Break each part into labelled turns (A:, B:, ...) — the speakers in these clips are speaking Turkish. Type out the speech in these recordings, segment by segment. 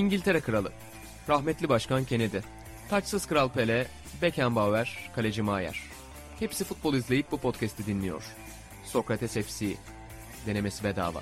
A: İngiltere Kralı, rahmetli Başkan Kennedy, taçsız Kral Pele, Beckenbauer, Kaleci Maier. Hepsi futbol izleyip bu podcast'i dinliyor. Sokrates FC, denemesi bedava.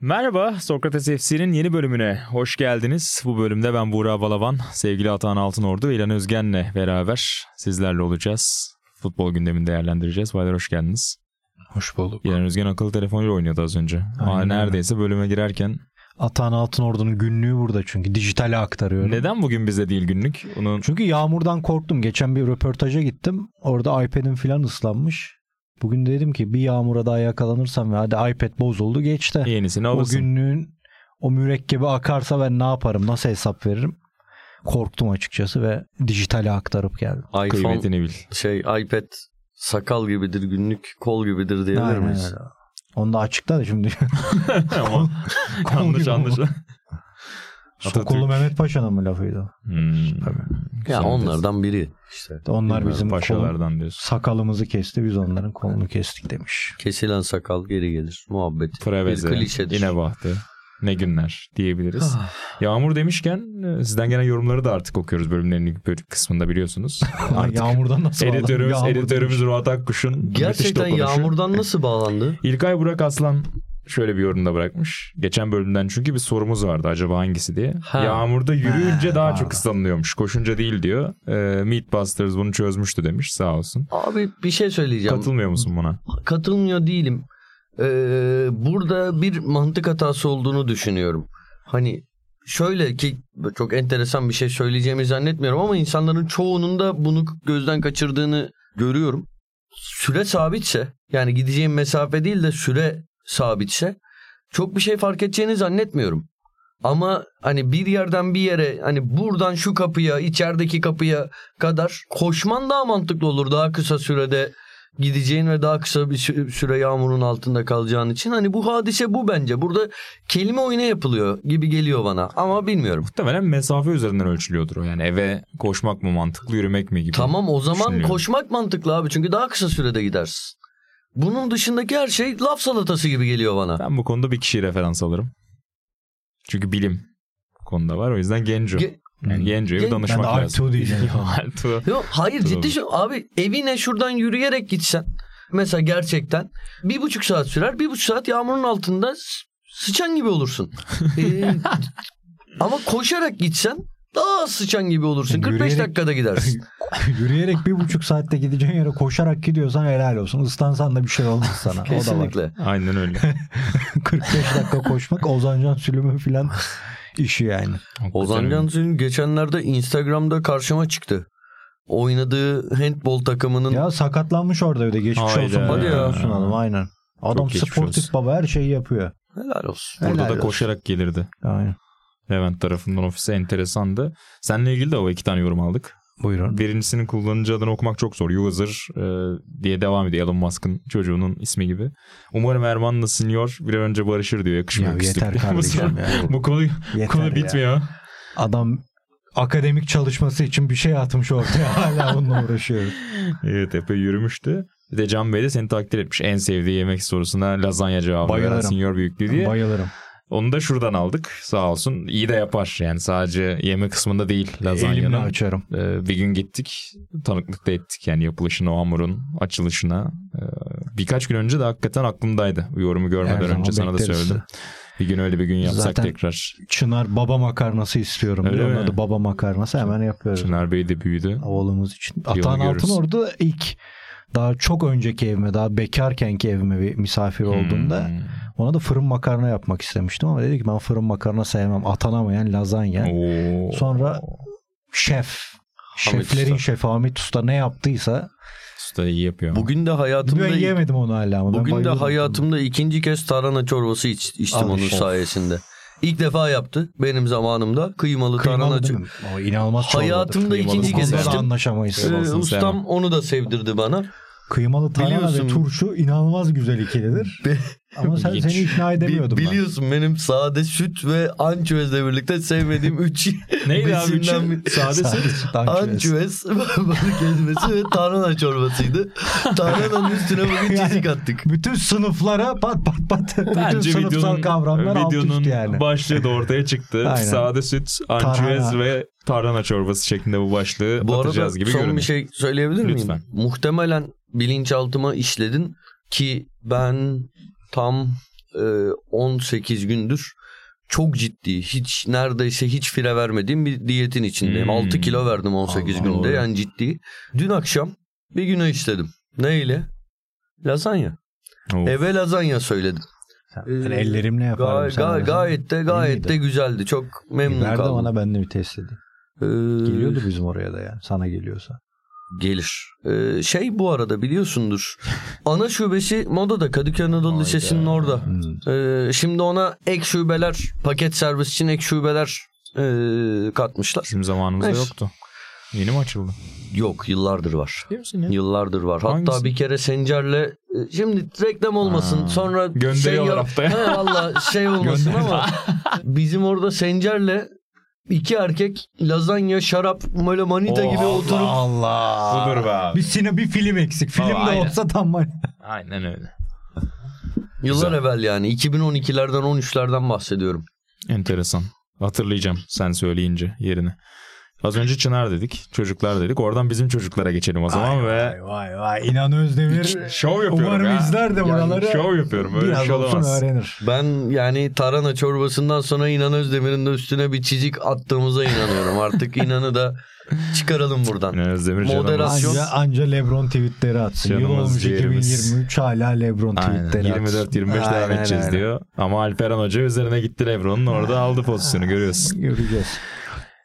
B: Merhaba, Sokrates FC'nin yeni bölümüne hoş geldiniz. Bu bölümde ben Buğra Balaban, sevgili Atahan Altınordu ve İlhan Özgen'le beraber sizlerle olacağız. Futbol gündemini değerlendireceğiz. Baylar hoş geldiniz.
C: Hoş bulduk.
B: İlhan Özgen akıllı telefonuyla oynuyordu az önce.
C: Aynen öyle.
B: neredeyse bölüme girerken.
C: Atan Altınordu'nun günlüğü burada çünkü dijitale aktarıyorum.
B: Neden bugün bize değil günlük? Onun
C: Çünkü yağmurdan korktum. Geçen bir röportaja gittim. Orada iPad'im falan ıslanmış. Bugün dedim ki bir yağmura daha yakalanırsam ve hadi iPad bozuldu geçti.
B: yenisini
C: o
B: alırsın.
C: günlüğün o mürekkebi akarsa ben ne yaparım? Nasıl hesap veririm? Korktum açıkçası ve dijitale aktarıp geldim.
D: iPhone
B: Kıymetini bil.
D: şey iPad sakal gibidir günlük kol gibidir diyebilir
C: Aynen
D: miyiz?
C: öyle. Onu da açıkla da şimdi.
B: Ama
C: Kol
B: yanlış
C: gibi
B: anlaş.
C: Şokolu Mehmet Paşa'nın mı lafıydı?
B: Hmm.
C: Tabii.
D: Ya onlardan biri işte.
C: Onlar bizim kol,
B: Paşalardan diyorsun.
C: sakalımızı kesti biz onların kolunu kestik demiş.
D: Kesilen sakal geri gelir. Muhabbet.
B: Preveze,
D: Bir klişedir.
B: yine bahtı. Ne günler diyebiliriz. Yağmur demişken e, sizden gelen yorumları da artık okuyoruz bölümlerin ilk bölüm kısmında biliyorsunuz. Artık
C: Yağmurdan nasıl
B: editörümüz,
C: Yağmur
B: editörümüz. Ruat Akkuş'un
D: Gerçekten yağmurdan nasıl bağlandı?
B: İlkay Burak Aslan şöyle bir yorumda bırakmış. Geçen bölümden çünkü bir sorumuz vardı acaba hangisi diye.
D: Ha.
B: Yağmurda yürüyünce
C: Ha,
B: daha
C: ha.
B: çok ıslanılıyormuş. Koşunca değil diyor. Ee, Meatbusters bunu çözmüştü demiş sağ olsun.
D: Abi bir şey söyleyeceğim.
B: Katılmıyor musun buna?
D: Katılmıyor değilim. Ee, burada bir mantık hatası olduğunu düşünüyorum. Hani şöyle ki çok enteresan bir şey söyleyeceğimi zannetmiyorum ama insanların çoğunun da bunu gözden kaçırdığını görüyorum. Süre sabitse yani gideceğim mesafe değil de süre sabitse çok bir şey fark edeceğini zannetmiyorum. Ama hani bir yerden bir yere hani buradan şu kapıya içerideki kapıya kadar koşman daha mantıklı olur daha kısa sürede gideceğin ve daha kısa bir sü- süre yağmurun altında kalacağın için hani bu hadise bu bence. Burada kelime oyunu yapılıyor gibi geliyor bana ama bilmiyorum.
B: Muhtemelen mesafe üzerinden ölçülüyordur o. Yani eve koşmak mı mantıklı yürümek mi gibi.
D: Tamam o zaman koşmak mantıklı abi çünkü daha kısa sürede gidersin. Bunun dışındaki her şey laf salatası gibi geliyor bana.
B: Ben bu konuda bir kişiyi referans alırım. Çünkü bilim konuda var. O yüzden Genco.
D: Ge-
B: yani bir
D: Gen-
B: danışmak
C: Ben de
B: lazım.
C: Altuğ diyeceğim.
D: Yok hayır ciddi şey. Abi evine şuradan yürüyerek gitsen mesela gerçekten bir buçuk saat sürer bir buçuk saat yağmurun altında sıçan gibi olursun. Ee, ama koşarak gitsen daha az sıçan gibi olursun. 45
C: Yürüyerek-
D: dakikada gidersin.
C: Yürüyerek bir buçuk saatte gideceğin yere koşarak gidiyorsan helal olsun. Islansan da bir şey olmaz sana. O da var.
D: Kesinlikle.
B: Aynen öyle.
C: 45 dakika koşmak Ozan Can Sülüm'ün filan işi yani.
D: Ozan Cansu'nun geçenlerde Instagram'da karşıma çıktı. Oynadığı handball takımının
C: Ya sakatlanmış orada bir de geçmiş
B: Hayda.
C: olsun.
D: Hadi ya.
C: Sunalım, aynen. Adam
B: geçmiş
C: sportif
B: olsun.
C: baba her şeyi yapıyor.
D: helal olsun.
C: Helal
B: da
C: olsun.
B: koşarak gelirdi.
C: Aynen.
B: Levent tarafından ofise enteresandı. Seninle ilgili de o iki tane yorum aldık.
C: Buyurun.
B: Birincisinin kullanıcı adını okumak çok zor. User e, diye devam ediyor. Elon Musk'ın çocuğunun ismi gibi. Umarım Erman'la Senior bir an önce barışır diyor.
C: Ya
B: Yakışmıyor
C: yeter kardeşim ya.
B: Bu konu,
C: Yeter
B: konu
C: ya.
B: bitmiyor.
C: Adam akademik çalışması için bir şey atmış ortaya. Hala onunla uğraşıyor.
B: Evet epey yürümüştü. Bir de Can Bey de seni takdir etmiş. En sevdiği yemek sorusuna lazanya cevabı veren
C: Bayılırım.
B: Senior büyüklüğü diye.
C: Bayılırım.
B: Onu da şuradan aldık. Sağ olsun. İyi de yapar. Yani sadece yeme kısmında değil
C: Elimle
B: lazanyanın.
C: açarım.
B: Ee, bir gün gittik. Tanıklık da ettik. Yani yapılışına, o hamurun açılışına. Ee, birkaç gün önce de hakikaten aklımdaydı. Bu yorumu görmeden önce sana da
C: bekleriz.
B: söyledim. Bir gün öyle bir gün yapsak
C: Zaten-
B: tekrar.
C: Çınar baba makarnası istiyorum.
B: Öyle.
C: Onun adı baba makarnası hemen yapıyoruz.
B: Çınar Bey de büyüdü.
C: Oğlumuz için. Atan. Altın orada ilk daha çok önceki evime daha bekarkenki evime bir misafir olduğumda
B: Hmm.
C: ona da fırın makarna yapmak istemiştim ama dedi ki ben fırın makarna sevmem atanamayan lazanya.
B: Oo.
C: Sonra şef
D: Hamit
C: şeflerin
D: Usta.
C: şefi Hamit Usta ne yaptıysa
B: Usta iyi yapıyor.
D: Bugün de hayatımda
C: ben yemedim onu hala ama
D: bugün de hayatımda ikinci kez tarhana çorbası iç, içtim
C: Al
D: onun
C: işte.
D: sayesinde. İlk defa yaptı benim zamanımda kıymalı, tarhana
C: mi? O inanılmaz.
D: Hayatımda ikinci kez içtim.
C: anlaşamayız.
D: Ee, ustam onu da sevdirdi bana.
C: Kıymalı tarhana
D: Biliyorsun-
C: ve turşu inanılmaz güzel ikilidir. Ama sen
B: İlginç.
C: seni ikna
D: Bi-
C: edemiyordum ben.
D: biliyorsun benim sade süt ve ançüezle birlikte sevmediğim üç
B: Neydi abi
D: besinler
B: üçü?
D: bir-
B: Sade
C: Sade
B: süt.
C: Ançüez,
D: balık ezmesi ve tarhana çorbasıydı. Tarhananın üstüne bugün
C: Yani-
D: çizik attık.
C: Bütün sınıflara pat pat pat. Bütün
B: Bence
C: sınıfsal
B: videonun,
C: kavramlar alt
B: videonun
C: üst yani.
B: başlığı da ortaya çıktı. Sade süt,
C: Tarhana.
B: ve tarhana çorbası şeklinde bu başlığı
D: Bu arada
B: atacağız gibi
D: son
B: görünüyor.
D: bir şey söyleyebilir miyim?
B: Lütfen.
D: Muhtemelen bilinçaltıma işledin ki ben tam e, 18 gündür çok ciddi hiç neredeyse hiç fire vermediğim bir diyetin içindeyim.
B: Hmm.
D: 6 kilo verdim 18
C: Allah
D: günde
B: Allah.
D: yani ciddi. Dün akşam bir güne işledim. Neyle? Lazanya.
B: Of.
D: Eve lazanya söyledim.
C: Ben ellerimle yaparım.
D: Gay- gay- gayet de gayet de güzeldi. Çok memnun
C: de
D: kaldım.
C: bana ben de bir test edeyim.
D: Ee,
C: Geliyordu bizim oraya da yani. Sana geliyorsa.
D: Gelir. Ee, şey bu arada biliyorsundur. Ana şubesi Moda'da Kadıköy Anadolu. Lisesi'nin orada.
C: Hmm.
D: Ee, şimdi ona ek şubeler, paket servis için ek şubeler ee, katmışlar.
B: Bizim zamanımızda
D: Neyse.
B: yoktu. Yeni mi açıldı?
D: Yok yıllardır var.
B: Musun ya?
D: Yıllardır var. Hatta
B: Hangisi?
D: bir kere Sencer'le e, şimdi reklam olmasın
B: Ha.
D: sonra
B: Gönderiyorlar
D: şey,
B: haftaya.
D: He, valla şey olmasın ama bizim orada Sencer'le iki erkek lazanya, şarap, böyle manita gibi oturup
C: Allah.
B: Budur be abi.
C: Bir sine bir film eksik. Film
B: Baba,
C: de
B: aynen.
C: olsa tam var.
B: Aynen öyle.
D: Yıllar
B: Güzel.
D: evvel yani 2012'lerden 13'lerden bahsediyorum.
B: Enteresan. Hatırlayacağım sen söyleyince yerini. Az önce Çınar dedik, çocuklar dedik. Oradan bizim çocuklara geçelim o zaman
C: vay,
B: ve
C: Vay vay vay. İnan Özdemir.
B: şov yapıyorum
C: Umarım
B: ya.
C: izler de
B: Yani
C: buraları.
B: şov yapıyorum. Öyle bir
C: Biraz
B: şey
C: olsun
B: olamaz.
C: öğrenir.
D: Ben yani tarhana çorbasından sonra İnan Özdemir'in de üstüne bir çizik attığımıza inanıyorum. Artık İnan'ı da çıkaralım buradan.
B: Yani Özdemir.
D: Moderasyon.
C: Anca, anca Lebron tweetleri atsın. Yıl olmuş
B: ciğerimiz.
C: 2023 hala Lebron
B: Aynen.
C: tweetleri atsın.
B: 24-25 devam edeceğiz
C: aynen.
B: diyor. Ama Alperen Hoca üzerine gitti Lebron'un orada aldı pozisyonu görüyorsun.
C: Göreceğiz.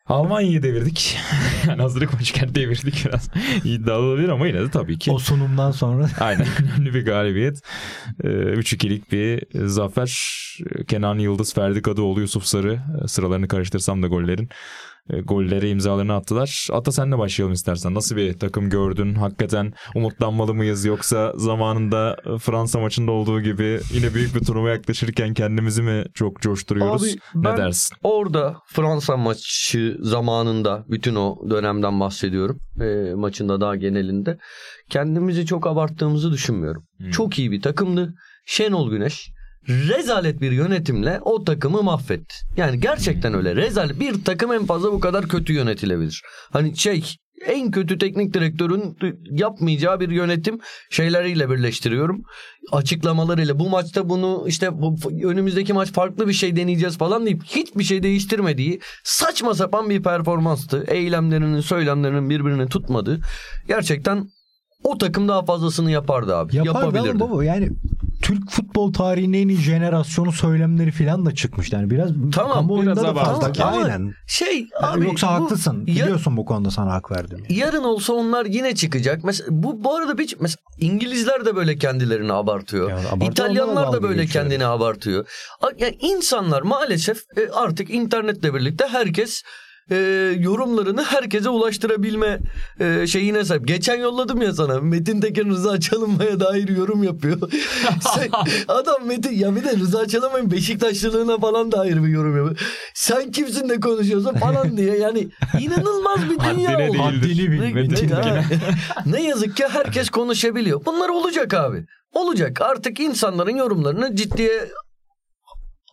B: Almanya'yı devirdik. yani hazırlık maçken devirdik biraz. İddialı olabilir ama yine de tabii ki.
C: O sunumdan sonra
B: Aynen önemli bir galibiyet. Ee, 3-2'lik bir zafer. Kenan Yıldız, Ferdi Kadıoğlu, Yusuf Sarı e, sıralarını karıştırsam da gollerin. E, Gollere imzalarını attılar. Ata senle başlayalım istersen. Nasıl bir takım gördün? Hakikaten umutlanmalı mıyız? Yoksa zamanında e, Fransa maçında olduğu gibi yine büyük bir turnuva yaklaşırken kendimizi mi çok coşturuyoruz?
D: Abi,
B: ne dersin?
D: Orada Fransa maçı zamanında bütün o dönemden bahsediyorum. E, maçında daha genelinde. Kendimizi çok abarttığımızı düşünmüyorum.
B: Hmm.
D: Çok iyi bir takımdı. Şenol Güneş rezalet bir yönetimle o takımı mahvetti. Yani gerçekten öyle. Rezalet bir takım en fazla bu kadar kötü yönetilebilir. Hani şey en kötü teknik direktörün yapmayacağı bir yönetim şeyleriyle birleştiriyorum. Açıklamalarıyla bu maçta bunu işte bu, önümüzdeki maç farklı bir şey deneyeceğiz falan deyip hiçbir şey değiştirmediği saçma sapan bir performanstı. Eylemlerinin söylemlerinin birbirini tutmadığı. Gerçekten o takım daha fazlasını yapardı abi.
C: Yapardı
D: Yapabilirdi.
C: baba yani Türk futbol tarihinin en iyi jenerasyonu söylemleri falan da çıkmış. Yani biraz
D: Tamam,
C: kamuoyunda
B: biraz
C: da fazla.
D: Ama
C: Aynen.
D: Şey
C: Yani
D: abi
C: Yoksa
D: bu-
C: haklısın.
D: Ya-
C: Biliyorsun bu konuda sana hak verdim.
D: Yarın olsa onlar yine çıkacak. Mesela bu bu arada bir mesela İngilizler de böyle kendilerini abartıyor.
C: Ya abartıyor,
D: İtalyanlar da böyle
C: geçiyor.
D: kendini abartıyor. Yani insanlar maalesef e, artık internetle birlikte herkes e, yorumlarını herkese ulaştırabilme e, şeyine sahip. Geçen yolladım ya sana. Metin Tekin Rıza Çalınmay'a dair yorum yapıyor. Sen- adam Metin ya bir de Rıza Çalınmay'ın Beşiktaşlılığına falan dair bir yorum yapıyor. Sen kimsin de konuşuyorsun falan diye. Yani inanılmaz bir dünya oldu.
C: Haddini bil.
B: Metin
D: ne- ne yazık ki herkes konuşabiliyor. Bunlar olacak abi. Olacak. Artık insanların yorumlarını ciddiye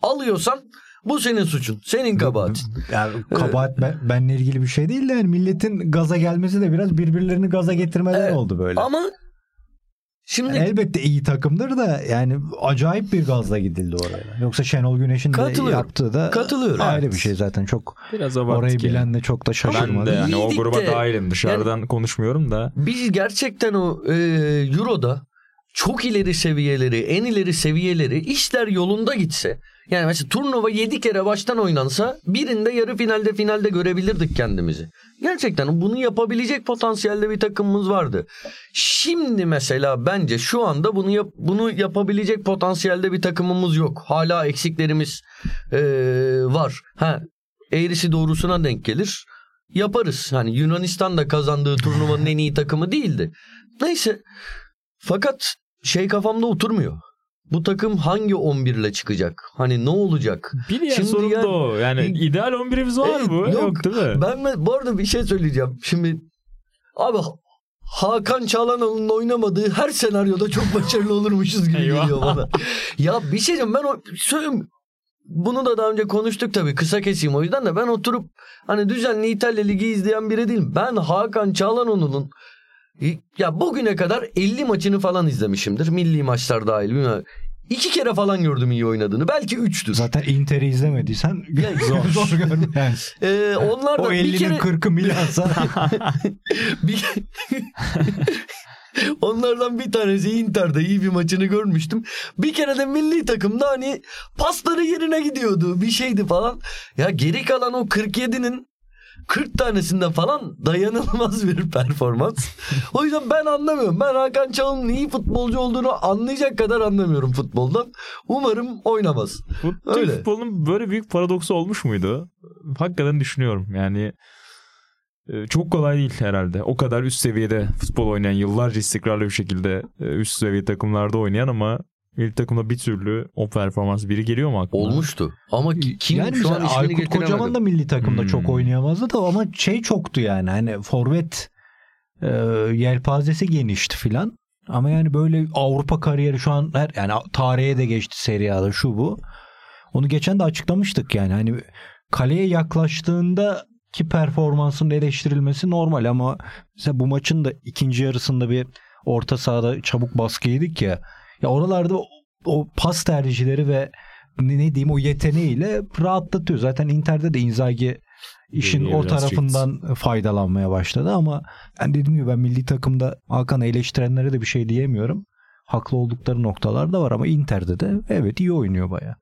D: alıyorsan bu senin suçun. Senin kabahatin.
C: Yani kabahat ben, benle ilgili bir şey değil de yani milletin gaza gelmesi de biraz birbirlerini gaza getirmeler
D: Evet.
C: oldu böyle.
D: Ama şimdi
C: Yani elbette iyi takımdır da yani acayip bir gazla gidildi oraya. Yoksa Şenol Güneş'in de yaptığı da
D: Katılıyorum.
C: ayrı
B: Evet.
C: bir şey zaten. Çok
B: Biraz
C: orayı
B: yani.
C: bilen de çok da
B: Ben
C: şaşırmadı.
B: de yani o gruba
D: de-
B: dahilim. Dışarıdan konuşmuyorum da.
D: biz gerçekten o e, Euro'da çok ileri seviyeleri, en ileri seviyeleri işler yolunda gitse yani mesela turnuva 7 kere baştan oynansa birinde yarı finalde finalde görebilirdik kendimizi. Gerçekten bunu yapabilecek potansiyelde bir takımımız vardı. Şimdi mesela bence şu anda bunu yap, bunu yapabilecek potansiyelde bir takımımız yok. Hala eksiklerimiz e, var. Ha eğrisi doğrusuna denk gelir. Yaparız. Hani Yunanistan da kazandığı turnuvanın en iyi takımı değildi. Neyse Fakat şey kafamda oturmuyor. Bu takım hangi 11 ile çıkacak? Hani ne olacak?
B: Bir diğer
D: Şimdi
B: sorun
D: yani-
B: da o. Yani ideal 11'imiz var
D: Evet,
B: mı? Yok,
D: yok.
B: değil mi?
D: Ben bu arada bir şey söyleyeceğim. Şimdi abi Hakan Çalhanoğlu'nun oynamadığı her senaryoda çok başarılı olurmuşuz gibi geliyor bana. Ya bir şey diyeceğim ben o söyleyeyim. Bunu da daha önce konuştuk tabii kısa keseyim o yüzden de ben oturup hani düzenli İtalya Ligi izleyen biri değilim. Ben Hakan Çalhanoğlu'nun ya bugüne kadar 50 maçını falan izlemişimdir. Milli maçlar dahil. bilmiyorum. İki kere falan gördüm iyi oynadığını. Belki üçtür.
C: Zaten Inter'i izlemediysen zor, zor görme yani.
D: Ee, onlar da
C: O
D: bir
C: 50'nin
D: kere
C: 40'ı Milan'sa
D: Bir... Onlardan bir tanesi Inter'de iyi bir maçını görmüştüm. Bir kere de milli takımda hani pasları yerine gidiyordu. Bir şeydi falan. Ya geri kalan o 47'nin 40 tanesinden falan dayanılmaz bir performans. o yüzden ben anlamıyorum. Ben Hakan Çalhanoğlu'nun iyi futbolcu olduğunu anlayacak kadar anlamıyorum futboldan. Umarım oynamaz.
B: Bu Türk
D: Öyle.
B: futbolunun böyle büyük paradoksu olmuş muydu? Hakikaten düşünüyorum. Yani e, çok kolay değil herhalde. O kadar üst seviyede futbol oynayan, yıllarca istikrarlı bir şekilde e, üst seviye takımlarda oynayan ama milli takımda bir türlü o performans biri geliyor mu aklına?
D: Olmuştu. Ama kim
C: yani
D: şu an ismini
C: Aykut. Kocaman da milli takımda
B: Hmm.
C: çok oynayamazdı da ama şey çoktu yani hani forvet e, yelpazesi genişti filan. Ama yani böyle Avrupa kariyeri şu an her yani tarihe de geçti Serie A'da şu bu. Onu geçen de açıklamıştık yani hani kaleye yaklaştığında ki performansının eleştirilmesi normal ama mesela bu maçın da ikinci yarısında bir orta sahada çabuk baskı yedik ya. Ya oralarda o, o pas tercihleri ve ne, ne diyeyim o yeteneğiyle rahatlatıyor. Zaten Inter'de de Inzaghi işin o tarafından faydalanmaya başladı ama yani dediğim gibi ben milli takımda Hakan'ı eleştirenlere de bir şey diyemiyorum. Haklı oldukları noktalar da var ama Inter'de de evet iyi oynuyor baya.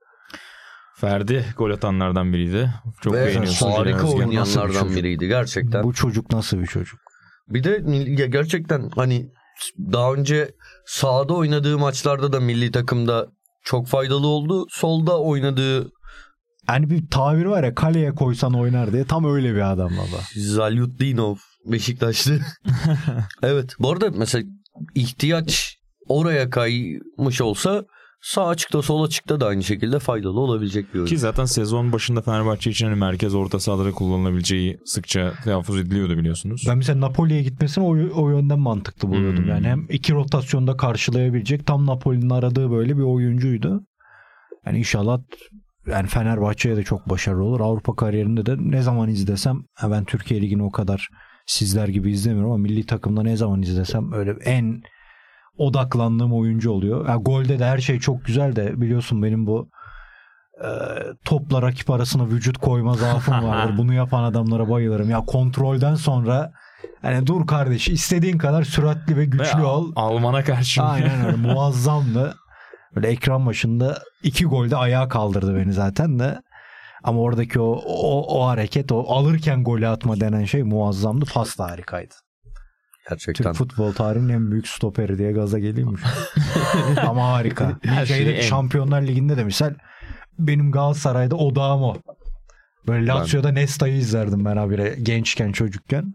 B: Ferdi gol atanlardan biriydi. Çok
D: Ve
B: beğeniyorsun.
D: harika
C: bir
D: oynayanlardan
C: çocuk?
D: biriydi gerçekten.
C: Bu çocuk nasıl bir çocuk?
D: Bir de gerçekten hani daha önce sahada oynadığı maçlarda da milli takımda çok faydalı oldu. Solda oynadığı
C: Hani bir tabir var ya kaleye koysan oynar diye tam öyle bir adam baba.
D: Zalyutdinov Beşiktaşlı. evet. Bu arada mesela ihtiyaç oraya kaymış olsa sağ açıkta sol açıkta da aynı şekilde faydalı olabilecek bir oyun.
B: Ki zaten sezon başında Fenerbahçe için hani merkez orta sahalara kullanılabileceği sıkça telaffuz ediliyordu biliyorsunuz.
C: Ben mesela Napoli'ye gitmesini o, o yönden mantıklı buluyordum.
B: Hmm.
C: Yani hem iki rotasyonda karşılayabilecek tam Napoli'nin aradığı böyle bir oyuncuydu. Yani inşallah yani Fenerbahçe'ye de çok başarılı olur. Avrupa kariyerinde de ne zaman izlesem ben Türkiye Ligi'ni o kadar sizler gibi izlemiyorum ama milli takımda ne zaman izlesem öyle en odaklandığım oyuncu oluyor. Yani golde de her şey çok güzel de biliyorsun benim bu e, topla rakip arasına vücut koyma zaafım vardır. Bunu yapan adamlara bayılırım. Ya kontrolden sonra hani dur kardeş istediğin kadar süratli ve
B: Ve
C: güçlü ol.
B: Alman'a karşı.
C: Aynen öyle muazzamdı. Böyle ekran başında iki golde ayağa kaldırdı beni zaten de. Ama oradaki o, o, o hareket o alırken golü atma denen şey muazzamdı. Pas da harikaydı.
D: Gerçekten.
C: Türk futbol tarihinin en büyük stoperi diye gaza geleyim mi? Ama harika.
B: Her
C: Şeyde,
B: en-
C: Şampiyonlar Ligi'nde de misal benim Galatasaray'da odağım o. Böyle Lazio'da Nesta'yı izlerdim ben habire gençken çocukken.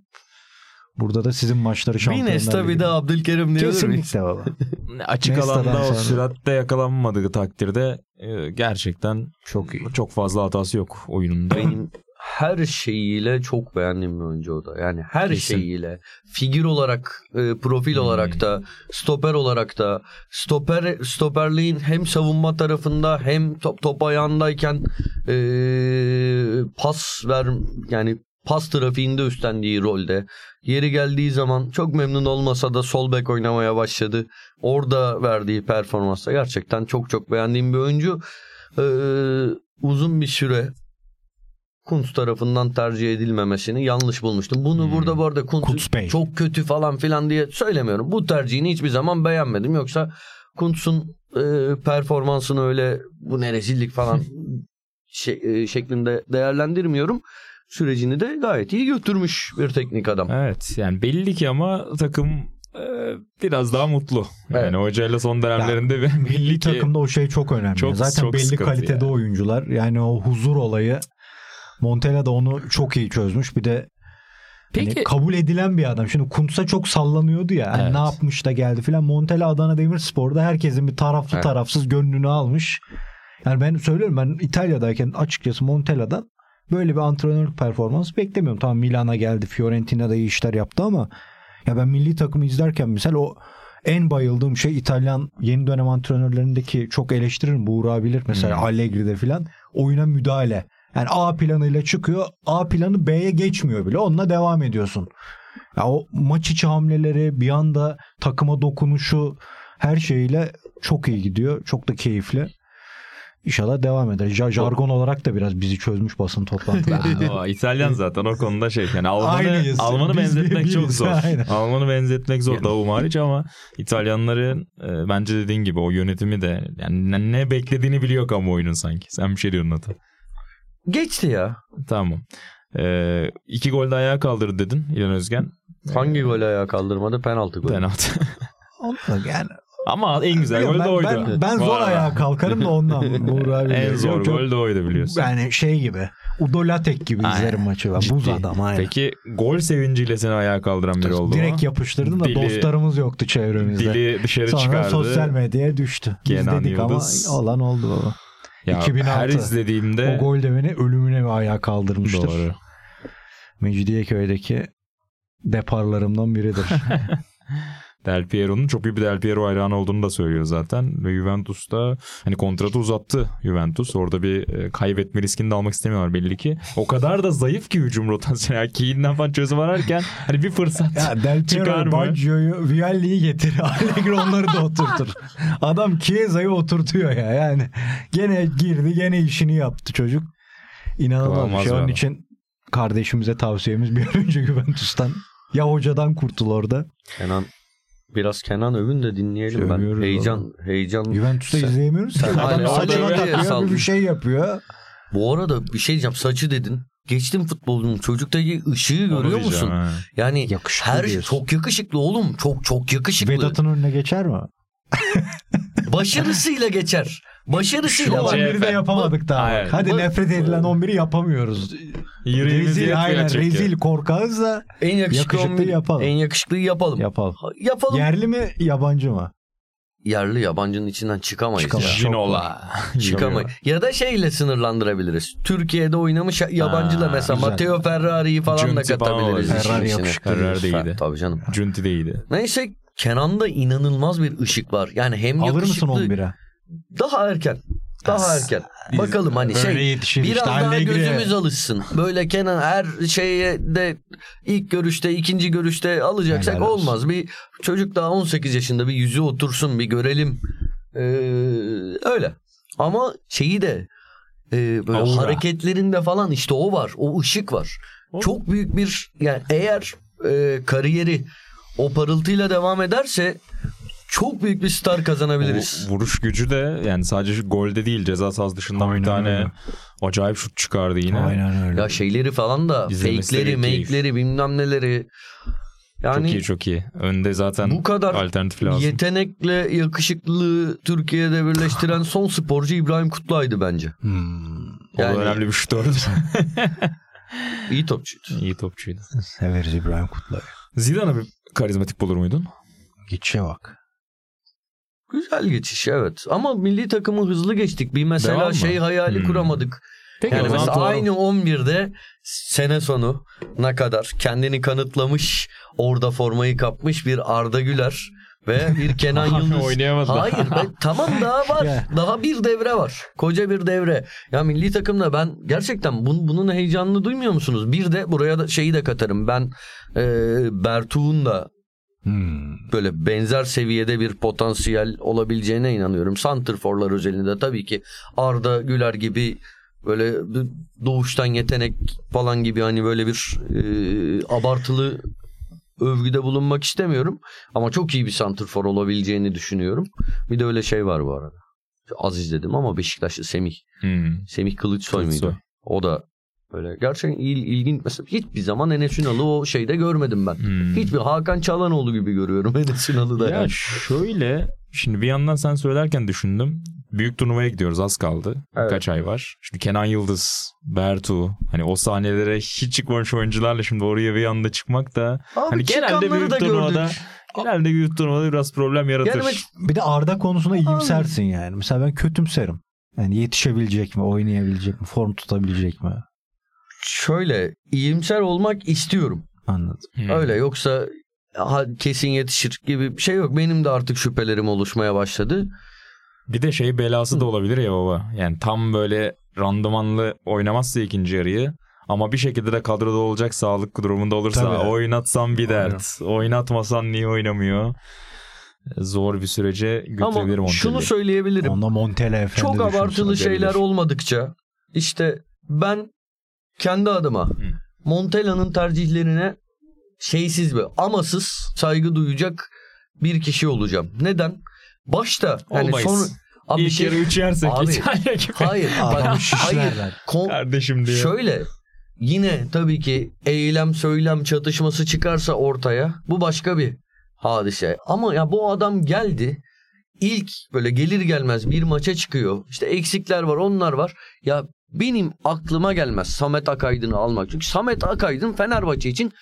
C: Burada da sizin maçları
D: bir
C: Şampiyonlar
D: Nesta bir de Abdülkerim miyiz?
C: Kesinlikle baba.
B: Açık
C: Nesta'dan
B: alanda o
C: sonra-
B: süratte yakalanmadığı takdirde e, gerçekten
C: Çok iyi.
B: çok fazla hatası yok oyununda.
D: Benim her şeyiyle çok beğendiğim bir oyuncu o da. Yani her
B: Kesin.
D: şeyiyle. Figür olarak, e, profil
B: Hmm.
D: olarak da, stoper olarak da, stoper stoperliğin hem savunma tarafında hem top, top ayağındayken e, pas ver yani pas trafiğinde üstlendiği rolde. Yeri geldiği zaman çok memnun olmasa da sol bek oynamaya başladı. Orada verdiği performansla gerçekten çok çok beğendiğim bir oyuncu. Ee, uzun bir süre Kuntz tarafından tercih edilmemesini yanlış bulmuştum. Bunu
B: Hmm.
D: burada bu arada Kuntz,
C: Kuntz Bey.
D: çok kötü falan filan diye söylemiyorum. Bu tercihini hiçbir zaman beğenmedim. Yoksa Kuntz'un e, performansını öyle bu ne rezillik falan şey, e, şeklinde değerlendirmiyorum. Sürecini de gayet iyi götürmüş bir teknik adam.
B: Evet yani belli ki ama takım e, biraz daha mutlu. Yani
D: Evet.
B: hocayla son dönemlerinde belli
C: Milli
B: ki
C: takımda o şey çok önemli.
B: Çok-
C: Zaten
B: çok
C: belli kalitede
B: ya.
C: oyuncular. Yani o huzur olayı Montella da onu çok iyi çözmüş. Bir de Hani
B: Peki
C: kabul edilen bir adam. Şimdi Kuntz'a çok sallanıyordu ya. Hani
B: Evet.
C: ne yapmış da geldi filan. Montella Adana Demirspor'da herkesin bir taraflı
D: Evet.
C: tarafsız gönlünü almış. Yani ben söylüyorum ben İtalya'dayken açıkçası Montella'dan böyle bir antrenörlük performansı beklemiyorum. Tamam Milan'a geldi, Fiorentina'da iyi işler yaptı ama ya ben milli takımı izlerken mesela o en bayıldığım şey İtalyan yeni dönem antrenörlerindeki çok eleştiririm. Buğra bilir mesela
B: Hmm.
C: Allegri'de filan oyuna müdahale. Yani A planıyla çıkıyor. A planı B'ye geçmiyor bile. Onunla devam ediyorsun. Ya o maç içi hamleleri bir anda takıma dokunuşu her şeyle çok iyi gidiyor. Çok da keyifli. İnşallah devam eder. Ja- jargon olarak da biraz bizi çözmüş basın toplantıları.
B: o İtalyan zaten o konuda şey yani Alman'ı
C: Aynıyız.
B: Alman'ı
C: Biz
B: benzetmek çok zor.
C: aynen.
B: Alman'ı benzetmek zor davum hariç ama İtalyanların e, bence dediğin gibi o yönetimi de yani ne, ne beklediğini biliyor kamuoyunun sanki. Sen bir şey diyordun Ata.
D: Geçti ya.
B: Tamam. Ee, iki gol de ayağa kaldırdı dedin İlhan Özgen.
D: Hangi gol ayağa kaldırmadı? Penaltı golü.
B: Penaltı.
C: Ondan yani
B: ama en güzel gol de oydu.
C: ben, ben zor
B: Vay.
C: ayağa kalkarım da ondan. Abi
B: En zor gol de oydu biliyorsun.
C: Yani şey gibi. Udo Lattek gibi
B: Aynen.
C: izlerim maçı. Ben. Buz adam aynen.
B: Peki gol sevinciyle seni ayağa kaldıran biri oldu
C: Direkt
B: mu?
C: yapıştırdım da
B: Dili-
C: dostlarımız yoktu çevremizde.
B: Dili dışarı
C: Sonra
B: çıkardı.
C: sosyal medyaya düştü. Biz
B: Kenan
C: dedik
B: Yıldız.
C: ama olan oldu baba.
B: Ya
C: 2006.
B: Her izlediğimde
C: O gol de beni ölümüne bir ayağa kaldırmıştır.
B: Doğru.
C: Mecidiyeköy'deki deparlarımdan biridir.
B: Del Piero'nun çok iyi bir Del Piero hayranı olduğunu da söylüyor zaten. Ve Juventus'ta hani kontratı uzattı Juventus. Orada bir e, kaybetme riskini de almak istemiyorlar belli ki. O kadar da zayıf ki hücum rotasyonu. Yani Keane'den falan çözüm ararken hani bir fırsat.
C: ya Del Piero? Baggio'yu, Vialli'yi getir. Allegri onları da oturtur. Adam Chiesa'yı oturtuyor ya. Yani gene girdi gene işini yaptı çocuk. İnanılmaz şey. Onun
B: valla.
C: için kardeşimize tavsiyemiz bir an önce Juventus'tan. Ya hocadan kurtul orada.
D: Kenan biraz Kenan övün de dinleyelim ben. Heyecan heyecan.
C: Juventus'ta
D: Sen-
C: izleyemiyoruz.
D: Sen-
C: Adam
D: Aynen,
C: saçına takıyor bir şey yapıyor.
D: Bu arada bir şey diyeceğim. Saçı dedin. Geçtim futbolun çocuktaki ışığı
B: Onu
D: görüyor musun?
B: ha.
D: Yani
C: Yakışıklı
D: her
C: diyorsun.
D: çok yakışıklı oğlum. Çok çok yakışıklı.
C: Vedat'ın önüne geçer mi?
D: Başarısıyla geçer. Başarısıyla
C: Şu
D: bak.
C: 11'i de yapamadık daha.
B: Aynen.
C: bak. Hadi
D: Bu-
C: nefret edilen 11'i yapamıyoruz.
B: Yüreğimiz
C: rezil aynen
B: çünkü.
C: rezil korkağız da
D: En yakışıklı
C: Yakışıklıyı
D: 11
C: yapalım.
D: En yakışıklıyı yapalım.
C: yapalım.
D: Yapalım.
C: Yerli mi yabancı mı?
D: Yerli yabancının içinden çıkamayız
C: Çıkamayız.
D: ya.
B: Ginola.
D: Çıkamayız. Ya da şeyle sınırlandırabiliriz. Türkiye'de oynamış yabancıyla mesela
C: güzel.
D: Matteo Ferrari'yi falan da
B: Junti falan
D: katabiliriz.
C: Ferrari yakışıklı
B: Ferrari de iyiydi.
D: Tabii canım.
B: Junti de iyiydi.
D: Neyse Kenan'da inanılmaz bir ışık var. Yani hem
C: Alır
D: yakışıklı
C: mısın 11'e?
D: Daha erken. Daha erken. Bakalım hani şey biraz
C: işte,
D: daha gözümüz alışsın. Böyle Kenan her şeye de ilk görüşte, ikinci görüşte alacaksak
C: Helal olsun.
D: olmaz. Bir çocuk daha 18 yaşında bir yüzü otursun, bir görelim. Ee, öyle. Ama şeyi de e, böyle
B: Aura.
D: hareketlerinde falan işte o var. O ışık var.
B: O-
D: Çok büyük bir yani eğer e, kariyeri o parıltıyla devam ederse çok büyük bir star kazanabiliriz.
B: O vuruş gücü de yani sadece golde değil ceza sahası dışından
C: Aynen
B: bir tane
C: öyle.
B: acayip şut çıkardı yine.
C: Aynen öyle.
D: Ya şeyleri falan da fake'leri, make'leri bilmem neleri. Yani
B: çok iyi çok iyi. Önde zaten
D: bu kadar
B: alternatif lazım.
D: yetenekle yakışıklılığı Türkiye'de birleştiren son sporcu İbrahim Kutluay'dı bence.
C: Hmm,
B: O da
D: Yani-
B: önemli bir şut orada.
D: İyi topçuydu.
B: iyi topçuydu.
C: severiz İbrahim Kutlu'yu.
B: Zidane'a bir karizmatik bulur muydun?
C: Gidişe bak.
D: Güzel geçiş evet. Ama milli takımı hızlı geçtik. Bir mesela
B: Devam mı?
D: şey hayali
B: Hmm.
D: kuramadık.
B: Peki
D: Yani mesela
B: doğru.
D: aynı 11'de sene sonu ne kadar kendini kanıtlamış, orada formayı kapmış bir Arda Güler ve bir Kenan Yıldız.
B: oynayamadı.
D: Hayır be, tamam daha var. Daha bir devre var. Koca bir devre. Ya milli takımda ben gerçekten bun, bunun heyecanını duymuyor musunuz? Bir de buraya da şeyi de katarım. Ben e, Bertuğ'un da
C: Hmm.
D: böyle benzer seviyede bir potansiyel olabileceğine inanıyorum. Santrforlar özelinde tabii ki Arda Güler gibi böyle doğuştan yetenek falan gibi hani böyle bir e, abartılı övgüde bulunmak istemiyorum. Ama çok iyi bir santrfor olabileceğini düşünüyorum. Bir de öyle şey var bu arada. Az izledim ama Beşiktaşlı Semih.
B: Hmm.
D: Semih Kılıçsoy
B: Kılıçsoy.
D: muydu? O da böyle gerçekten il, ilginç. Mesela hiçbir zaman Enes Ünal'ı o şeyde görmedim ben.
B: Hmm.
D: Hiçbir Hakan Çalhanoğlu gibi görüyorum Enes Ünal'ı da.
B: Ya
D: yani.
B: şöyle şimdi bir yandan sen söylerken düşündüm. büyük turnuvaya gidiyoruz az kaldı.
D: Evet.
B: Kaç ay var. Şimdi Kenan Yıldız, Bertu hani o sahnelere hiç çıkmamış oyuncularla şimdi oraya bir anda çıkmak da
D: Abi
B: hani genelde büyük
D: da
B: turnuvada
D: gördük.
B: genelde büyük turnuvada biraz problem yaratır.
D: Yani ben-
C: Bir de Arda konusunda iyimsersin yani. Mesela ben kötümserim. Yani yetişebilecek mi, oynayabilecek mi, form tutabilecek mi?
D: Şöyle iyimser olmak istiyorum.
C: Anladım.
B: Hmm.
D: Öyle yoksa ha, kesin yetişir gibi bir şey yok. Benim de artık şüphelerim oluşmaya başladı.
B: Bir de şey belası da olabilir ya baba. Yani tam böyle randımanlı oynamazsa ikinci yarıyı ama bir şekilde de kadroda olacak sağlık durumunda olursa
C: Tabii.
B: oynatsam bir dert. Oynatmasan niye oynamıyor? Zor bir sürece götürebilir
D: Ama şunu söyleyebilirim.
C: Onda Montella efendi
D: Çok abartılı şeyler olmadıkça işte ben kendi adıma Montella'nın tercihlerine şeysiz ve amasız saygı duyacak bir kişi olacağım. Neden? Başta yani
B: Olmayız.
D: son abi bir
B: İlk
D: şey
B: yarı 3 yersek
D: Abi,
B: İtalya gibi.
D: hayır bak,
C: Adamı
D: hayır. Kon-
B: Kardeşim diye.
D: Şöyle yine tabii ki eylem söylem çatışması çıkarsa ortaya bu başka bir hadise. Ama ya bu adam geldi ilk böyle gelir gelmez bir maça çıkıyor. İşte eksikler var onlar var. Ya benim aklıma gelmez Samet Akaydın'ı almak. Çünkü Samet Akaydın Fenerbahçe için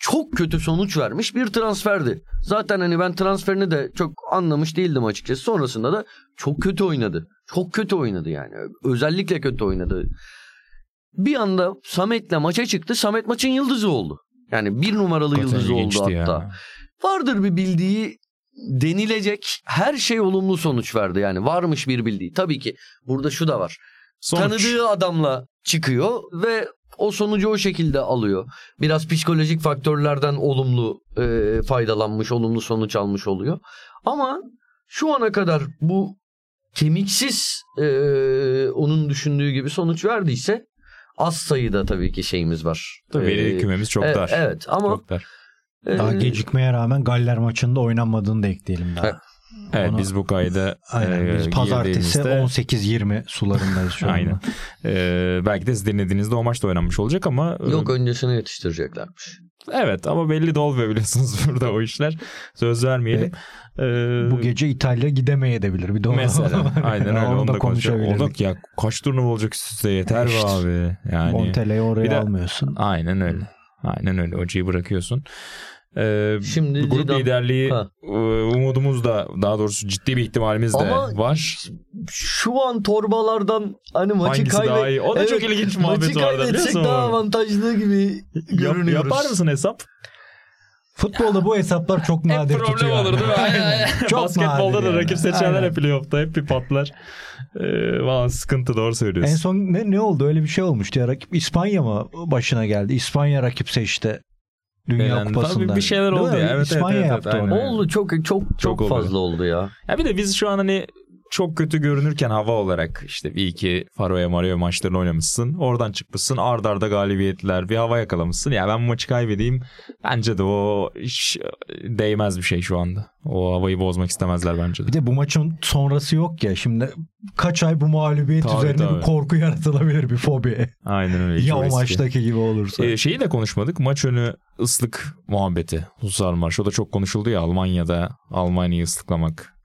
D: çok kötü sonuç vermiş bir transferdi. Zaten hani ben transferini de çok anlamış değildim açıkçası. Sonrasında da çok kötü oynadı. Çok kötü oynadı yani. Özellikle kötü oynadı. Bir anda Samet'le maça çıktı. Samet maçın yıldızı oldu. Yani bir numaralı
B: Hakikaten
D: yıldızı oldu hatta.
B: ya.
D: Vardır bir bildiği denilecek her şey olumlu sonuç verdi. Yani varmış bir bildiği. Tabii ki burada şu da var.
B: Sonuç.
D: Tanıdığı adamla çıkıyor ve o sonucu o şekilde alıyor. Biraz psikolojik faktörlerden olumlu e, faydalanmış, olumlu sonuç almış oluyor. Ama şu ana kadar bu kemiksiz e, onun düşündüğü gibi sonuç verdiyse az sayıda tabii ki şeyimiz var.
B: Tabii
D: E,
B: veri kümemiz çok
D: e,
B: dar.
D: Evet ama
B: Çok dar.
D: e,
C: Daha gecikmeye rağmen Galler maçında oynanmadığını da ekleyelim daha.
D: Evet
C: Ona-
B: biz bu kayda
C: Aynen
B: e,
C: biz pazartesi
B: girdiğimizde-
C: 18-20 sularındayız şu anda.
B: Aynen. Ee, belki de siz dinlediğinizde o maç da oynanmış olacak ama e,
D: yok öncesine yetiştireceklermiş.
B: evet ama belli de olmuyor biliyorsunuz burada o işler. Söz vermeyelim. Ee,
C: Bu gece İtalya gidemeyebilir. Bir de
B: mesela aynen öyle
C: Onu
B: onu
C: da
B: da- ya kaç turnuva olacak üst üste yeter be
C: İşte.
B: abi. Yani
C: Montella'yı oraya
B: Bir de-
C: almıyorsun.
B: aynen öyle. Aynen öyle. Hocayı bırakıyorsun. Ee,
D: Şimdi
B: grup
D: Zidane-
B: liderliği
D: Ha.
B: e, umudumuz da daha doğrusu ciddi bir ihtimalimiz de
D: Ama
B: var.
D: Şu an torbalardan hani maçı
B: Hangisi
D: kaybet...
B: daha iyi? O da çok ilginç muhabbet
D: Maçı
B: vardı, biliyorsun
D: daha avantajlı gibi
B: Yap-
D: görünüyoruz.
B: yapar mısın hesap?
C: Futbolda bu hesaplar çok nadir
B: Hep problem
C: tutuyor.
B: olur değil mi? Aynen.
C: Çok
B: Basketbolda da
C: yani.
B: rakip seçenler
C: Aynen.
B: hep playoff'ta hep bir patlar. Ee, Valla sıkıntı doğru söylüyorsun.
C: En son ne, ne oldu? Öyle bir şey olmuştu ya. Rakip İspanya mı başına geldi? İspanya rakip seçti. Dünya
B: Eğlendi.
C: Kupası'nda.
B: Tabii bir şeyler oldu ya. Evet,
C: İspanya
B: evet, evet,
C: yaptı
B: evet,
C: onu.
D: Oldu çok çok çok,
B: Çok
D: fazla oldu ya.
B: Ya bir de biz şu an hani çok kötü görünürken hava olarak işte bir iki Faroe Mario maçlarını oynamışsın. Oradan çıkmışsın. Arda arda galibiyetler bir hava yakalamışsın. Ya ben bu maçı kaybedeyim. Bence de o hiç değmez bir şey şu anda. O havayı bozmak istemezler bence de.
C: Bir de bu maçın sonrası yok ya. Şimdi kaç ay bu mağlubiyet
B: Tabii,
C: üzerine
B: tabii.
C: bir korku yaratılabilir bir fobi.
B: Aynen öyle.
C: ya o
B: riski.
C: maçtaki gibi olursa.
B: Ee, şeyi de konuşmadık. Maç önü ıslık muhabbeti. Ulusal marş. O da çok konuşuldu ya Almanya'da Almanya'yı ıslıklamak.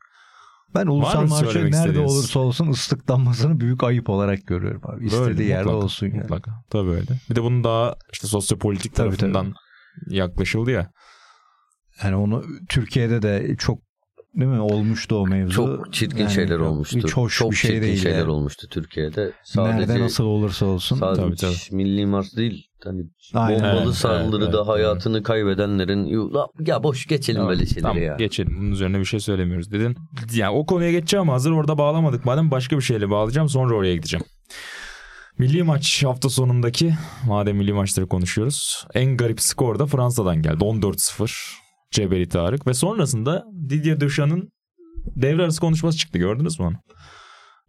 C: Ben ulusal marşı nerede
B: istediğiniz?
C: olursa olsun ıslıklanmasını büyük ayıp olarak görüyorum abi. İstediği
B: Böyle,
C: yerde
B: mutlaka,
C: olsun yani.
B: Mutlaka. Tabii öyle. Bir de bunun daha işte sosyopolitik
C: Tabii,
B: tarafından yaklaşıldı ya.
C: Yani onu Türkiye'de de çok değil mi olmuştu o mevzu.
D: Çok çirkin
C: Yani
D: şeyler olmuştu.
C: Hiç hoş
D: çok
C: bir şey
D: çirkin
C: değil.
D: şeyler
C: yani.
D: olmuştu Türkiye'de. Sadece
C: Nerede nasıl olursa olsun.
D: sadece
B: Tabii, tabii.
D: milli mars değil. Hani
C: Aynen.
D: bombalı
B: Evet,
D: saldırıda
B: evet, evet,
D: hayatını kaybedenlerin ya, boş geçelim
B: Tamam,
D: böyle şeyleri
B: tamam,
D: ya.
B: geçelim. Bunun üzerine bir şey söylemiyoruz dedin. Yani o konuya geçeceğim ama hazır orada bağlamadık. Madem başka bir şeyle bağlayacağım sonra oraya gideceğim. Milli maç hafta sonundaki madem milli maçları konuşuyoruz. En garip skor da Fransa'dan geldi. 14-0 Cebeli Tarık ve sonrasında Didier Dechamps'ın devre arası konuşması çıktı. Gördünüz mü onu?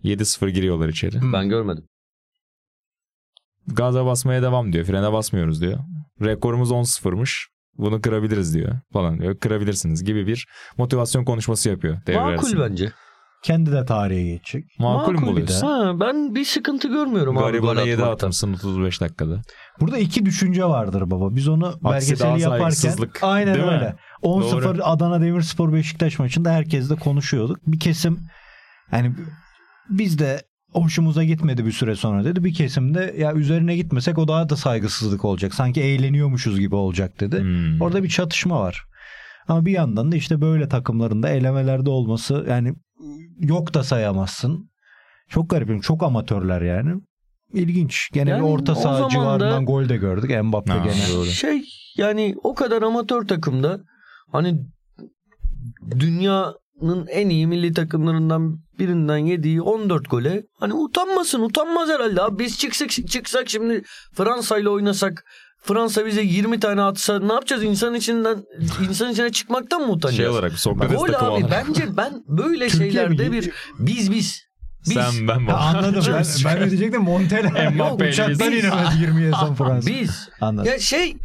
B: 7-0 giriyorlar içeri.
D: Ben görmedim.
B: Gaza basmaya devam diyor. Frene basmıyoruz diyor. Rekorumuz 10-0'mış. Bunu kırabiliriz diyor falan diyor. Kırabilirsiniz gibi bir motivasyon konuşması yapıyor. devre
D: Makul
B: arasında.
D: bence.
C: Kendi de tarihe geçecek.
B: Makul
C: Makul bir
B: buluyorsun?
D: Ha, ben bir sıkıntı görmüyorum abi.
B: Garibana
D: gol
B: 7
D: atmaktan.
B: atmışsın 35 dakikada.
C: Burada iki düşünce vardır baba. Biz onu belgeseli yaparken aynen
B: değil mi?
C: öyle. 10-0
B: Doğru.
C: Adana Demirspor Beşiktaş maçında herkes de konuşuyorduk. Bir kesim hani biz de hoşumuza gitmedi bir süre sonra dedi. Bir kesimde ya üzerine gitmesek o daha da saygısızlık olacak. Sanki eğleniyormuşuz gibi olacak dedi.
B: Hmm.
C: Orada bir çatışma var. Ama bir yandan da işte böyle takımların da elemelerde olması yani yok da sayamazsın. Çok garip. Çok amatörler yani. İlginç. Gene
D: Yani
C: bir orta saha civarından
D: da-
C: gol de gördük. Mbappe
B: Ha,
C: gene.
B: doğru.
D: Şey yani o kadar amatör takımda hani dünyanın en iyi milli takımlarından birinden yediği 14 gole. Hani utanmasın utanmaz herhalde. Abi biz çıksak çıksak şimdi Fransa ile oynasak Fransa bize 20 tane atsa ne yapacağız? İnsan içinden insan içine çıkmaktan mı utanacağız?
B: Şey olarak Sokrates
D: Gol abi bence ben böyle
C: Türkiye
D: şeylerde bir biz biz biz
B: Sen ben
C: Ha,
B: baba.
C: anladım. ben, ben de diyecektim Montella.
B: Mbappe
C: Uçaktan inemedi 20 yazan Fransa.
D: biz
C: Anladım.
D: Ya şey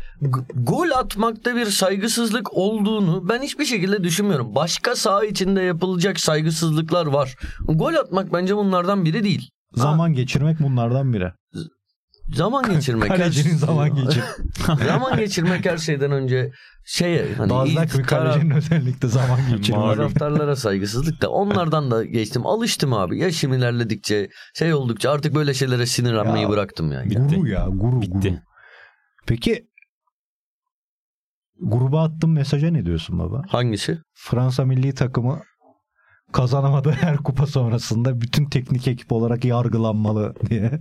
D: gol atmakta bir saygısızlık olduğunu ben hiçbir şekilde düşünmüyorum. Başka saha içinde yapılacak saygısızlıklar var. Gol atmak bence bunlardan biri değil.
C: Zaman geçirmek bunlardan biri.
D: Zaman geçirmek.
C: Kalecinin
D: her-
C: zaman geçir.
D: zaman geçirmek her şeyden önce şeye hani ilk
C: bir kalecinin özellikle zaman geçirmek.
D: Taraftarlara saygısızlık da onlardan da geçtim. Alıştım abi. Yaşım ilerledikçe şey oldukça artık böyle şeylere sinirlenmeyi
C: Ya,
D: bıraktım yani.
C: Guru ya guru
B: Bitti.
C: guru. Peki gruba attığım mesaja ne diyorsun baba?
D: Hangisi?
C: Fransa milli takımı kazanamadığı her kupa sonrasında bütün teknik ekip olarak yargılanmalı diye.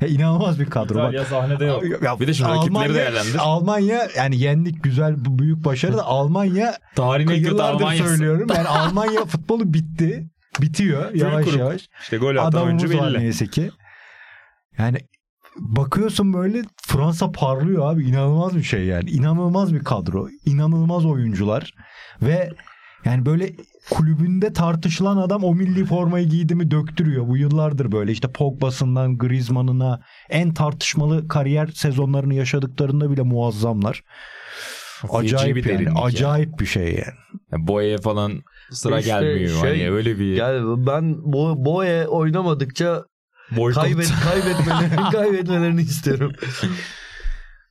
C: Ya inanılmaz bir kadro. Bak,
B: İtalya sahnede yok.
C: Ya,
B: Bir de şimdi rakipleri değerlendir.
C: Almanya yani yendik güzel bu büyük başarı da Almanya
B: Tarihin en kötü
C: yıllardır
B: Almanya'sı.
C: söylüyorum. Yani Almanya futbolu bitti. Bitiyor yavaş
B: kurup
C: yavaş.
B: İşte gol atan oyuncu
C: Adamımız var
B: belli.
C: neyse ki. Yani bakıyorsun böyle Fransa parlıyor abi. inanılmaz bir şey yani. İnanılmaz bir kadro. inanılmaz oyuncular. Ve yani böyle kulübünde tartışılan adam o milli formayı giydi mi döktürüyor. Bu yıllardır böyle işte Pogba'sından Griezmann'ına en tartışmalı kariyer sezonlarını yaşadıklarında bile muazzamlar. Acayip
B: bir
C: yani.
B: ya.
C: Acayip bir şey yani.
B: Ya Boya'ya falan sıra
D: İşte
B: gelmiyor.
D: şey,
B: hani öyle bir
D: Yani ben Bo- Boye oynamadıkça
B: boykot.
D: kaybet kaybetmelerini kaybetmelerini istiyorum.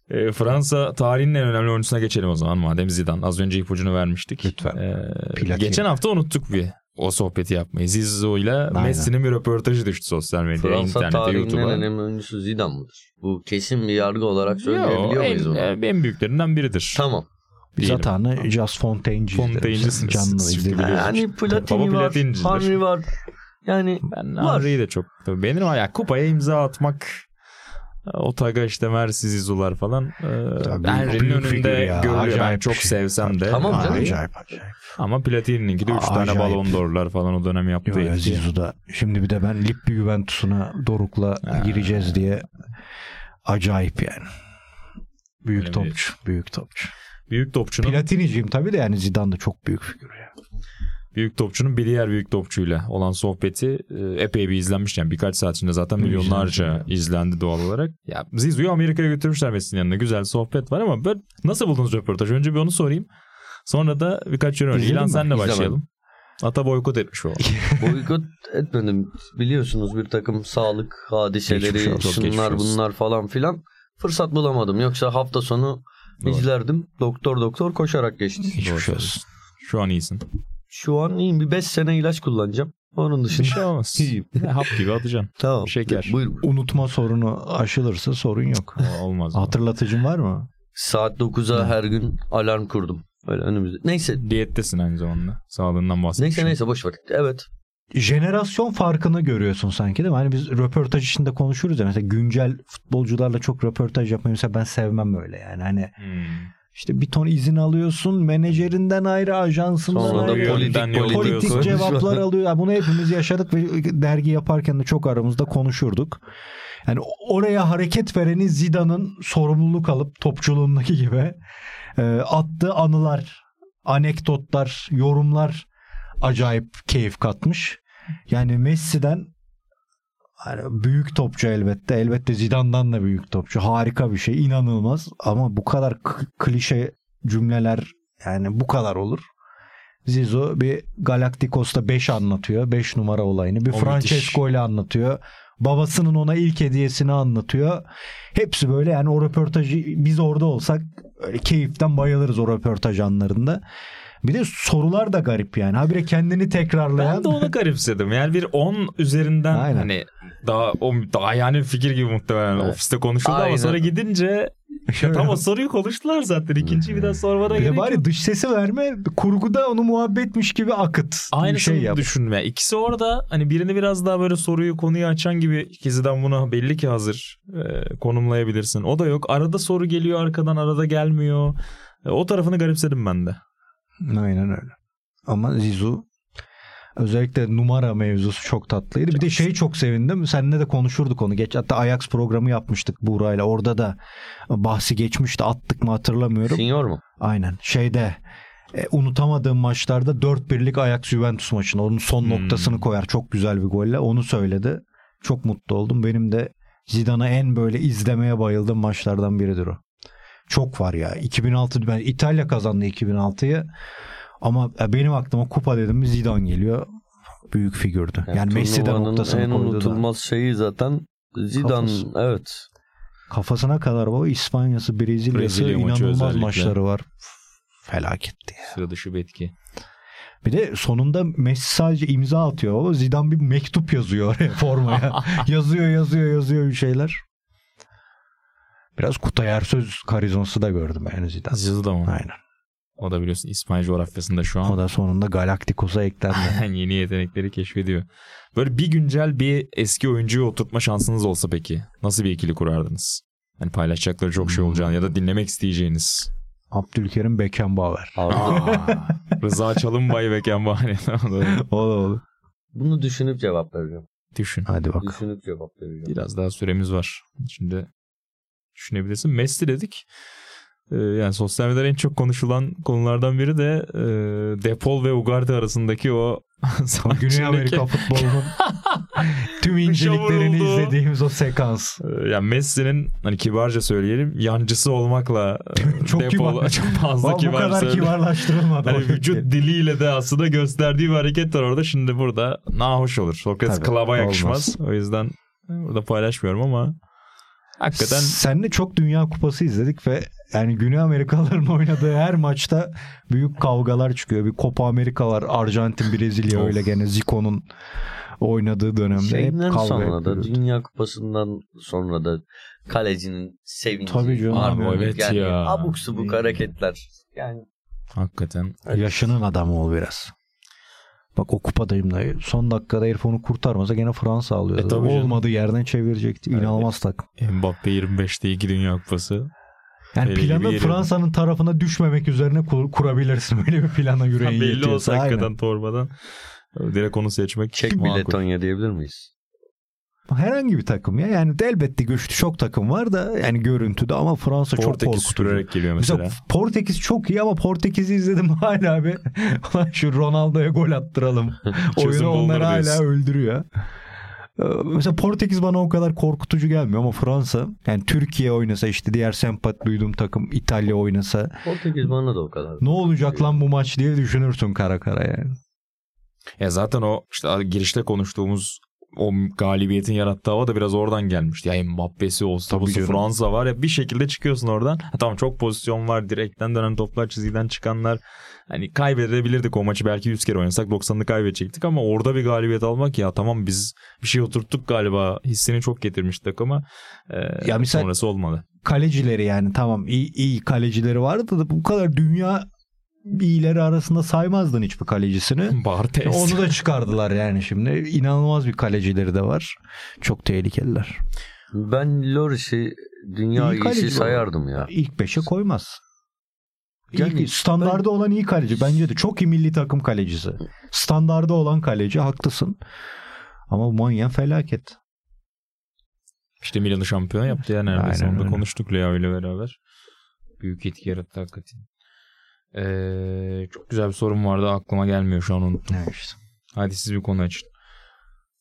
B: E, Fransa tarihinin en önemli oyuncusuna geçelim o zaman madem Zidane. Az önce ipucunu vermiştik.
C: Lütfen.
B: E, geçen hafta unuttuk bir o sohbeti yapmayı. Zizzo ile. Messi'nin bir röportajı düştü sosyal medyaya,
D: Fransa
B: internete,
D: tarihinin en
B: YouTube'a.
D: önemli oyuncusu Zidane mıdır? Bu kesin bir yargı olarak
B: Yo,
D: söyleyebiliyor
B: en,
D: muyuz bunu?
B: en, en büyüklerinden biridir.
D: Tamam.
C: Biz
B: Diyelim.
C: hatanı Just Fontaine'ciyiz.
B: Fontaine'cisiniz
C: Canlı
B: siz çünkü
C: izledik.
B: biliyorsunuz.
D: Yani Platini
B: Baba
D: var. Henry var. Yani
B: Ben
D: Var.
B: Henry'i de çok ama ya kupaya imza atmak Otaga işte Mersi Zizular falan e,
C: Tabii,
B: Henry'nin önünde
C: ya,
B: görülüyor. Ben çok
C: şey.
B: sevsem de.
D: Tamam canım.
C: Acayip acayip.
B: Ama Platini'ninki de 3 tane balon d'Or'lar falan o dönem yaptı.
C: Yo, ya, Zizou'da. Şimdi bir de ben Lippi Juventus'una Doruk'la
B: Ha.
C: gireceğiz diye acayip yani. Büyük
B: Öyle bir-
C: topçu. Büyük topçu.
B: Büyük topçunun
C: Platiniciyim tabii de yani Zidane da çok büyük figür ya.
B: Büyük topçunun bir diğer büyük topçuyla olan sohbeti e, epey bir izlenmiş yani birkaç saat içinde zaten milyonlarca izlendi doğal olarak. Ya Zizou'yu Amerika'ya götürmüşler Messi'nin yanına. Güzel sohbet var ama ben nasıl buldunuz röportajı? Önce bir onu sorayım. Sonra da birkaç yorum. İlan
C: mi?
B: senle
D: İzlemedim.
B: başlayalım. Ata boykot etmiş o.
D: boykot etmedim. Biliyorsunuz bir takım sağlık
C: Geçmiş
D: hadiseleri,
C: olsun,
B: geçmiş
D: şunlar bunlar falan filan. Fırsat bulamadım. Yoksa hafta sonu
B: Doğru.
D: izlerdim. Doktor doktor koşarak geçti.
C: Hiçbir olsun.
B: Şu an iyisin.
D: Şu an iyiyim. Bir 5 sene ilaç kullanacağım. Onun
B: Bir
D: dışında.
B: şey olmaz.
D: İyiyim.
B: Hap gibi atacaksın.
D: Tamam.
B: Şeker.
D: Buyur.
C: Unutma sorunu aşılırsa sorun yok.
B: Olmaz.
C: Hatırlatıcın var mı?
D: Saat 9'a her gün alarm kurdum. Öyle önümüzde. Neyse.
B: Diyettesin aynı zamanda. Sağlığından bahsetmişsin.
D: Neyse neyse boş ver. Evet.
C: Jenerasyon farkını görüyorsun sanki değil mi? Hani biz röportaj içinde konuşuruz ya mesela güncel futbolcularla çok röportaj yapmayı mesela ben sevmem böyle yani. Hani
B: Hmm.
C: İşte bir ton izin alıyorsun menajerinden ayrı ajansından
D: Sonra da
C: ayrı.
D: politik politik,
C: cevaplar alıyor. Ya Bunu hepimiz yaşadık ve dergi yaparken de çok aramızda konuşurduk. Yani oraya hareket vereni Zidane'ın sorumluluk alıp topçuluğundaki gibi e, attığı anılar, anekdotlar, yorumlar acayip keyif katmış. Yani Messi'den hani büyük topçu elbette. Elbette Zidane'dan da büyük topçu. Harika bir şey. inanılmaz. Ama bu kadar klişe cümleler yani bu kadar olur. Zizou bir Galacticos'ta 5 anlatıyor. 5 numara olayını. Bir
B: O
C: Francesco ile anlatıyor. Babasının ona ilk hediyesini anlatıyor. Hepsi böyle yani o röportajı biz orada olsak öyle keyiften bayılırız o röportaj anlarında. Bir de sorular da garip yani. Habire kendini tekrarlayan.
B: Ben de onu garipsedim. Yani bir 10 üzerinden
C: Aynen.
B: hani daha o daha yani fikir gibi muhtemelen
D: Evet.
B: ofiste konuşuldu
D: Aynen.
B: ama sonra gidince ya tam o soruyu konuştular zaten. İkinciyi bir daha sormana
C: Bir
B: gerek
C: bari
B: yok.
C: dış sesi verme. Kurguda onu muhabbetmiş gibi akıt. Bir şey yap.
B: düşünme. İkisi orada hani birini biraz daha böyle soruyu konuyu açan gibi ikisinden buna belli ki hazır e, konumlayabilirsin. O da yok. Arada soru geliyor arkadan arada gelmiyor. E, o tarafını garipsedim ben de.
C: Aynen öyle. Ama Zizu özellikle numara mevzusu çok tatlıydı. Bir de şey çok sevindim. Seninle de konuşurduk onu. Geç hatta Ajax programı yapmıştık Buğra'yla. Orada da bahsi geçmişti. Attık mı hatırlamıyorum.
D: Senior mu?
C: Aynen. Şeyde e, unutamadığım maçlarda 4-1'lik Ajax Juventus maçında onun son
B: Hmm.
C: noktasını koyar. Çok güzel bir golle. Onu söyledi. Çok mutlu oldum. Benim de Zidane'ı en böyle izlemeye bayıldığım maçlardan biridir o. Çok var ya. 2006 ben İtalya kazandı 2006'yı. Ama e, benim aklıma kupa dedim mi Zidane geliyor. Büyük figürdü. Yani, Messi de noktasını
D: en
C: koydu da.
D: unutulmaz şeyi zaten Zidane.
C: Kafası.
D: Evet.
C: Kafasına kadar baba İspanya'sı, Brezilya'sı
B: Brezilya
C: inanılmaz
B: özellikle.
C: maçları var. Felaketti ya.
B: Sıra dışı bir etki.
C: Bir de sonunda Messi sadece imza atıyor. O Zidane bir mektup yazıyor oraya formaya. yazıyor yazıyor yazıyor bir şeyler. Biraz Kutay Ersöz karizması da gördüm yani Zidane.
B: Da mı?
C: Aynen.
B: O da biliyorsun İspanya coğrafyasında şu an.
C: O da sonunda Galacticos'a eklendi.
B: yeni yetenekleri keşfediyor. Böyle bir güncel bir eski oyuncuyu oturtma şansınız olsa peki nasıl bir ikili kurardınız? Hani paylaşacakları çok şey olacağını ya da dinlemek isteyeceğiniz.
C: Abdülkerim Beckenbauer.
B: Rıza Çalınbay Kembani.
C: O da olur.
D: Bunu düşünüp cevap vereceğim.
B: Düşün.
C: Hadi bak.
D: Düşünüp cevap vereceğim.
B: Biraz daha süremiz var. Şimdi düşünebilirsin. Messi dedik. Ee, yani sosyal medyada en çok konuşulan konulardan biri de e, Depol ve Ugarte arasındaki o
C: Güney Amerika futbolunun tüm inceliklerini
B: vuruldu.
C: izlediğimiz o sekans.
B: Ee, Yani Messi'nin hani kibarca söyleyelim yancısı olmakla e,
C: Çok
B: Depol
C: kibar.
B: çok fazla
C: bu
B: kibar
C: kadar
B: söyledi.
C: kibarlaştırılmadı.
B: Hani vücut diliyle de aslında gösterdiği bir hareket var orada. Şimdi burada nahoş olur. Sokrates klaba yakışmaz. O yüzden burada paylaşmıyorum ama hakikaten
C: Seninle çok Dünya Kupası izledik ve yani Güney Amerikalıların oynadığı her maçta büyük kavgalar çıkıyor. Bir Copa Amerika var. Arjantin, Brezilya öyle gene Zico'nun oynadığı dönemde
D: Şeyden
C: hep kavga
D: sonra da
C: yapıyordu.
D: Dünya Kupası'ndan sonra da kalecinin sevinci.
C: Tabii canım.
B: Abi evet
D: yani
B: ya.
D: Abuk subuk hareketler. Yani
B: hakikaten
C: Yaşının adamı ol biraz. Bak o kupadayım da son dakikada herif onu kurtarmasa gene Fransa alıyordu.
B: E tabii.
C: Olmadığı yerden çevirecekti. İnanılmaz takım.
B: Mbappe 25'te 2 Dünya Kupası.
C: Yani
B: gibi
C: planı. Fransa'nın tarafına düşmemek üzerine kur- kurabilirsin. Böyle bir plana yüreğin
B: Belli
C: yetiyorsa.
B: olsa
C: Aynen.
B: hakikaten torbadan direkt onu seçmek
D: Çek
B: makul.
D: Letonya diyebilir miyiz?
C: Herhangi bir takım ya. Yani elbette güçlü çok takım var da yani görüntüde ama Fransa çok
B: Portekiz
C: korkutucu.
B: süpürerek geliyor
C: Mesela
B: mesela.
C: Portekiz çok iyi ama Portekiz'i izledim hala abi. Ulan şu Ronaldo'ya gol attıralım. Oyunu onları hala
B: diyorsun.
C: öldürüyor. Ee, Mesela Portekiz bana o kadar korkutucu gelmiyor ama Fransa yani Türkiye oynasa işte diğer sempat duyduğum takım İtalya oynasa
D: Portekiz bana da o kadar.
C: ne olacak lan bu maç diye düşünürsün kara kara yani.
B: Ya zaten o işte girişte konuştuğumuz o galibiyetin yarattığı hava da biraz oradan gelmişti. Ya Mbappe'si olsa
C: canım.
B: Fransa var ya bir şekilde çıkıyorsun oradan. Ha, tamam çok pozisyon var direkten dönen toplar çizgiden çıkanlar. Hani kaybedebilirdik o maçı belki 100 kere oynasak 90'ını kaybedecektik ama orada bir galibiyet almak ya tamam biz bir şey oturttuk galiba hissini çok getirmiş takıma. Ee,
C: Ya misal-
B: sonrası olmadı.
C: kalecileri yani tamam iyi, iyi kalecileri vardı da bu kadar dünya iyileri arasında saymazdın hiçbir kalecisini.
B: Bartes.
C: Onu da çıkardılar yani şimdi. İnanılmaz bir kalecileri de var. Çok tehlikeliler.
D: Ben Loris'i dünya
C: İyi
D: iyisi sayardım ya.
C: İlk beşe koymaz. İlk,
D: Yani
C: standardı olan iyi kaleci. Bence de çok iyi milli takım kalecisi. Standardı olan kaleci haklısın. Ama Monyen felaket.
B: İşte Milan'ı şampiyon yaptı ya neredeyse.
C: Aynen
B: Onu da
C: öyle.
B: konuştuk Leo ile beraber. Büyük etki yarattı hakikaten. Ee, çok güzel bir sorum vardı aklıma gelmiyor şu an unuttum.
C: İşte.
B: Hadi siz bir konu açın.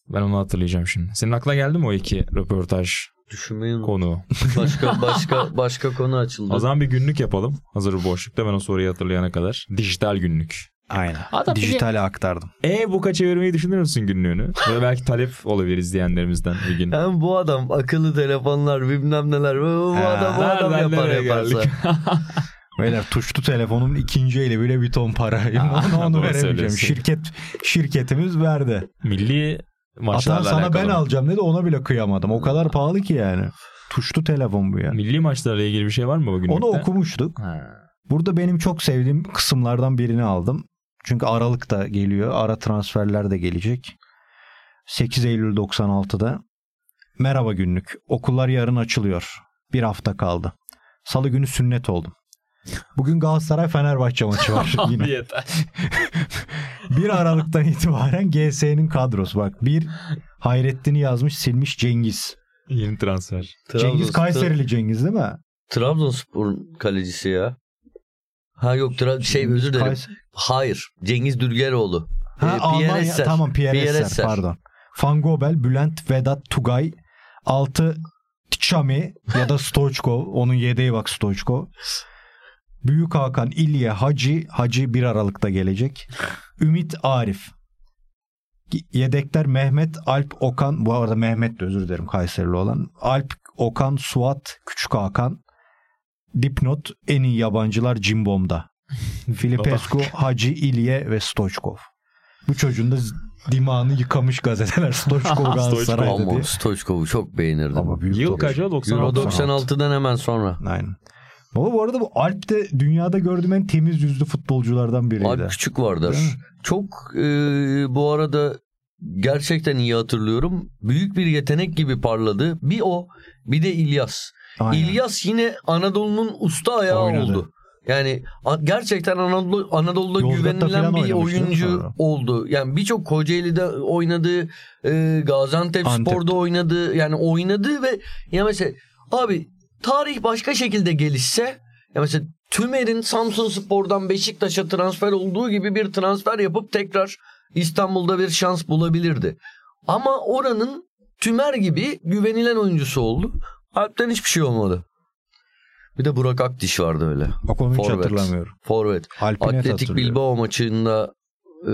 B: Ben onu hatırlayacağım şimdi. Senin aklına geldi mi o iki röportaj
D: Düşünmeyi unut.
B: konu?
D: Başka başka başka konu açıldı.
B: O zaman bir günlük yapalım. Hazır bu boşlukta ben o soruyu hatırlayana kadar. Dijital günlük.
C: Aynen.
B: Adam
C: Dijitale aktardım.
B: E-book'a çevirmeyi düşünür müsün günlüğünü? Ve belki talep olabilir izleyenlerimizden bir gün.
D: Hem bu adam akıllı telefonlar bilmem neler. Bu, bu adam bu adam yapar yaparsa.
C: Beyler tuşlu telefonun ikinci eli bile bir ton para. onu onu veremeyeceğim. Şirket şirketimiz verdi.
B: Milli maçlarla
C: Atan sana
B: alakalı.
C: ben alacağım dedi ona bile kıyamadım. O kadar pahalı ki yani. Tuşlu telefon bu ya.
B: Milli maçlarla ilgili bir şey var mı bugün?
C: Onu okumuştuk. Burada benim çok sevdiğim kısımlardan birini aldım. Çünkü Aralık da geliyor. Ara transferler de gelecek. 8 Eylül 96'da. Merhaba günlük. Okullar yarın açılıyor. Bir hafta kaldı. Salı günü sünnet oldum. Bugün Galatasaray Fenerbahçe maçı var yine.
B: yeter.
C: 1 Aralık'tan itibaren GS'nin kadrosu bak. Bir Hayrettin'i yazmış silmiş Cengiz.
B: Yeni transfer.
C: Cengiz
D: Trabzonspor-
C: Kayseri'li Cengiz değil mi?
D: Trabzonspor kalecisi ya. Ha yok Tra- şey özür dilerim.
C: Kays-
D: Hayır. Cengiz Dülgeroğlu.
C: Ha,
D: Ee,
C: Almanya,
D: Pierre Esser.
C: tamam Pierre,
D: Pierre
C: Esser,
D: Esser.
C: pardon. Van Gobel, Bülent, Vedat, Tugay, 6 Çami ya da Stoichkov. Onun yedeği bak Stoichkov. Büyük Hakan, İlye, Hacı. Hacı 1 Aralık'ta gelecek. Ümit Arif. Yedekler Mehmet, Alp, Okan. Bu arada Mehmet de özür dilerim Kayserili olan. Alp, Okan, Suat, Küçük Hakan. Dipnot en iyi yabancılar Cimbom'da. Filipescu, Hacı, İlye ve Stoichkov. Bu çocuğun da dimağını yıkamış gazeteler Stoichkov Galatasaray'da diye.
D: Stoichkov'u çok beğenirdim.
C: Ama büyük
B: Yıl kaç o?
D: Euro
B: 96.
D: 96'dan hemen sonra.
C: Aynen. Baba bu arada bu Alp de dünyada gördüğüm en temiz yüzlü futbolculardan biriydi.
D: Alp Küçük vardır. Çok e, bu arada gerçekten iyi hatırlıyorum. Büyük bir yetenek gibi parladı. Bir o bir de İlyas.
C: Aynen.
D: İlyas yine Anadolu'nun usta ayağı
C: Oynadı.
D: oldu. Yani gerçekten Anadolu Anadolu'da
C: Yozgat'ta
D: güvenilen bir oyuncu oldu. Yani birçok Kocaeli'de oynadı, e, Gaziantep
C: Antep'te.
D: Spor'da oynadı. Yani oynadı ve ya mesela abi tarih başka şekilde gelişse ya mesela Tümer'in Samsun Spor'dan Beşiktaş'a transfer olduğu gibi bir transfer yapıp tekrar İstanbul'da bir şans bulabilirdi. Ama oranın Tümer gibi güvenilen oyuncusu oldu. Alp'ten hiçbir şey olmadı. Bir de Burak Akdiş vardı öyle.
C: Bak onu hiç
D: Forvet.
C: hatırlamıyorum.
D: Forvet. Atletik. Bilbao maçında e,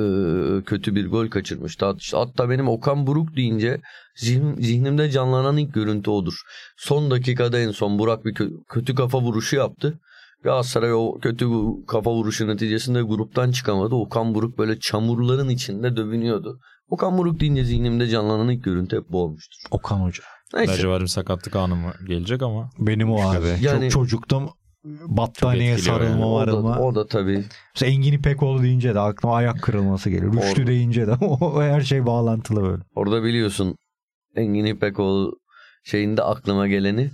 D: kötü bir gol kaçırmıştı. Hat- Hatta benim Okan Buruk deyince zihnim- zihnimde canlanan ilk görüntü odur. Son dakikada en son Burak bir kö- kötü kafa vuruşu yaptı. Galatasaray o kötü kafa vuruşu neticesinde gruptan çıkamadı. Okan Buruk böyle çamurların içinde dövünüyordu. Okan Buruk deyince zihnimde canlanan ilk görüntü hep bu olmuştur.
C: Okan Hoca.
D: Neyse.
B: Bir sakatlık anı mı gelecek ama.
C: Benim o abi.
D: Yani-
C: Çok çocuktum.
B: Etkiliyor
C: sarılma
B: yani.
D: O da,
C: varılma.
D: o da tabii.
C: Mesela Engin İpekoğlu deyince de aklıma ayak kırılması geliyor. Rüştü
D: Orada.
C: deyince de o her şey bağlantılı böyle.
D: Orada biliyorsun Engin İpekoğlu şeyinde aklıma geleni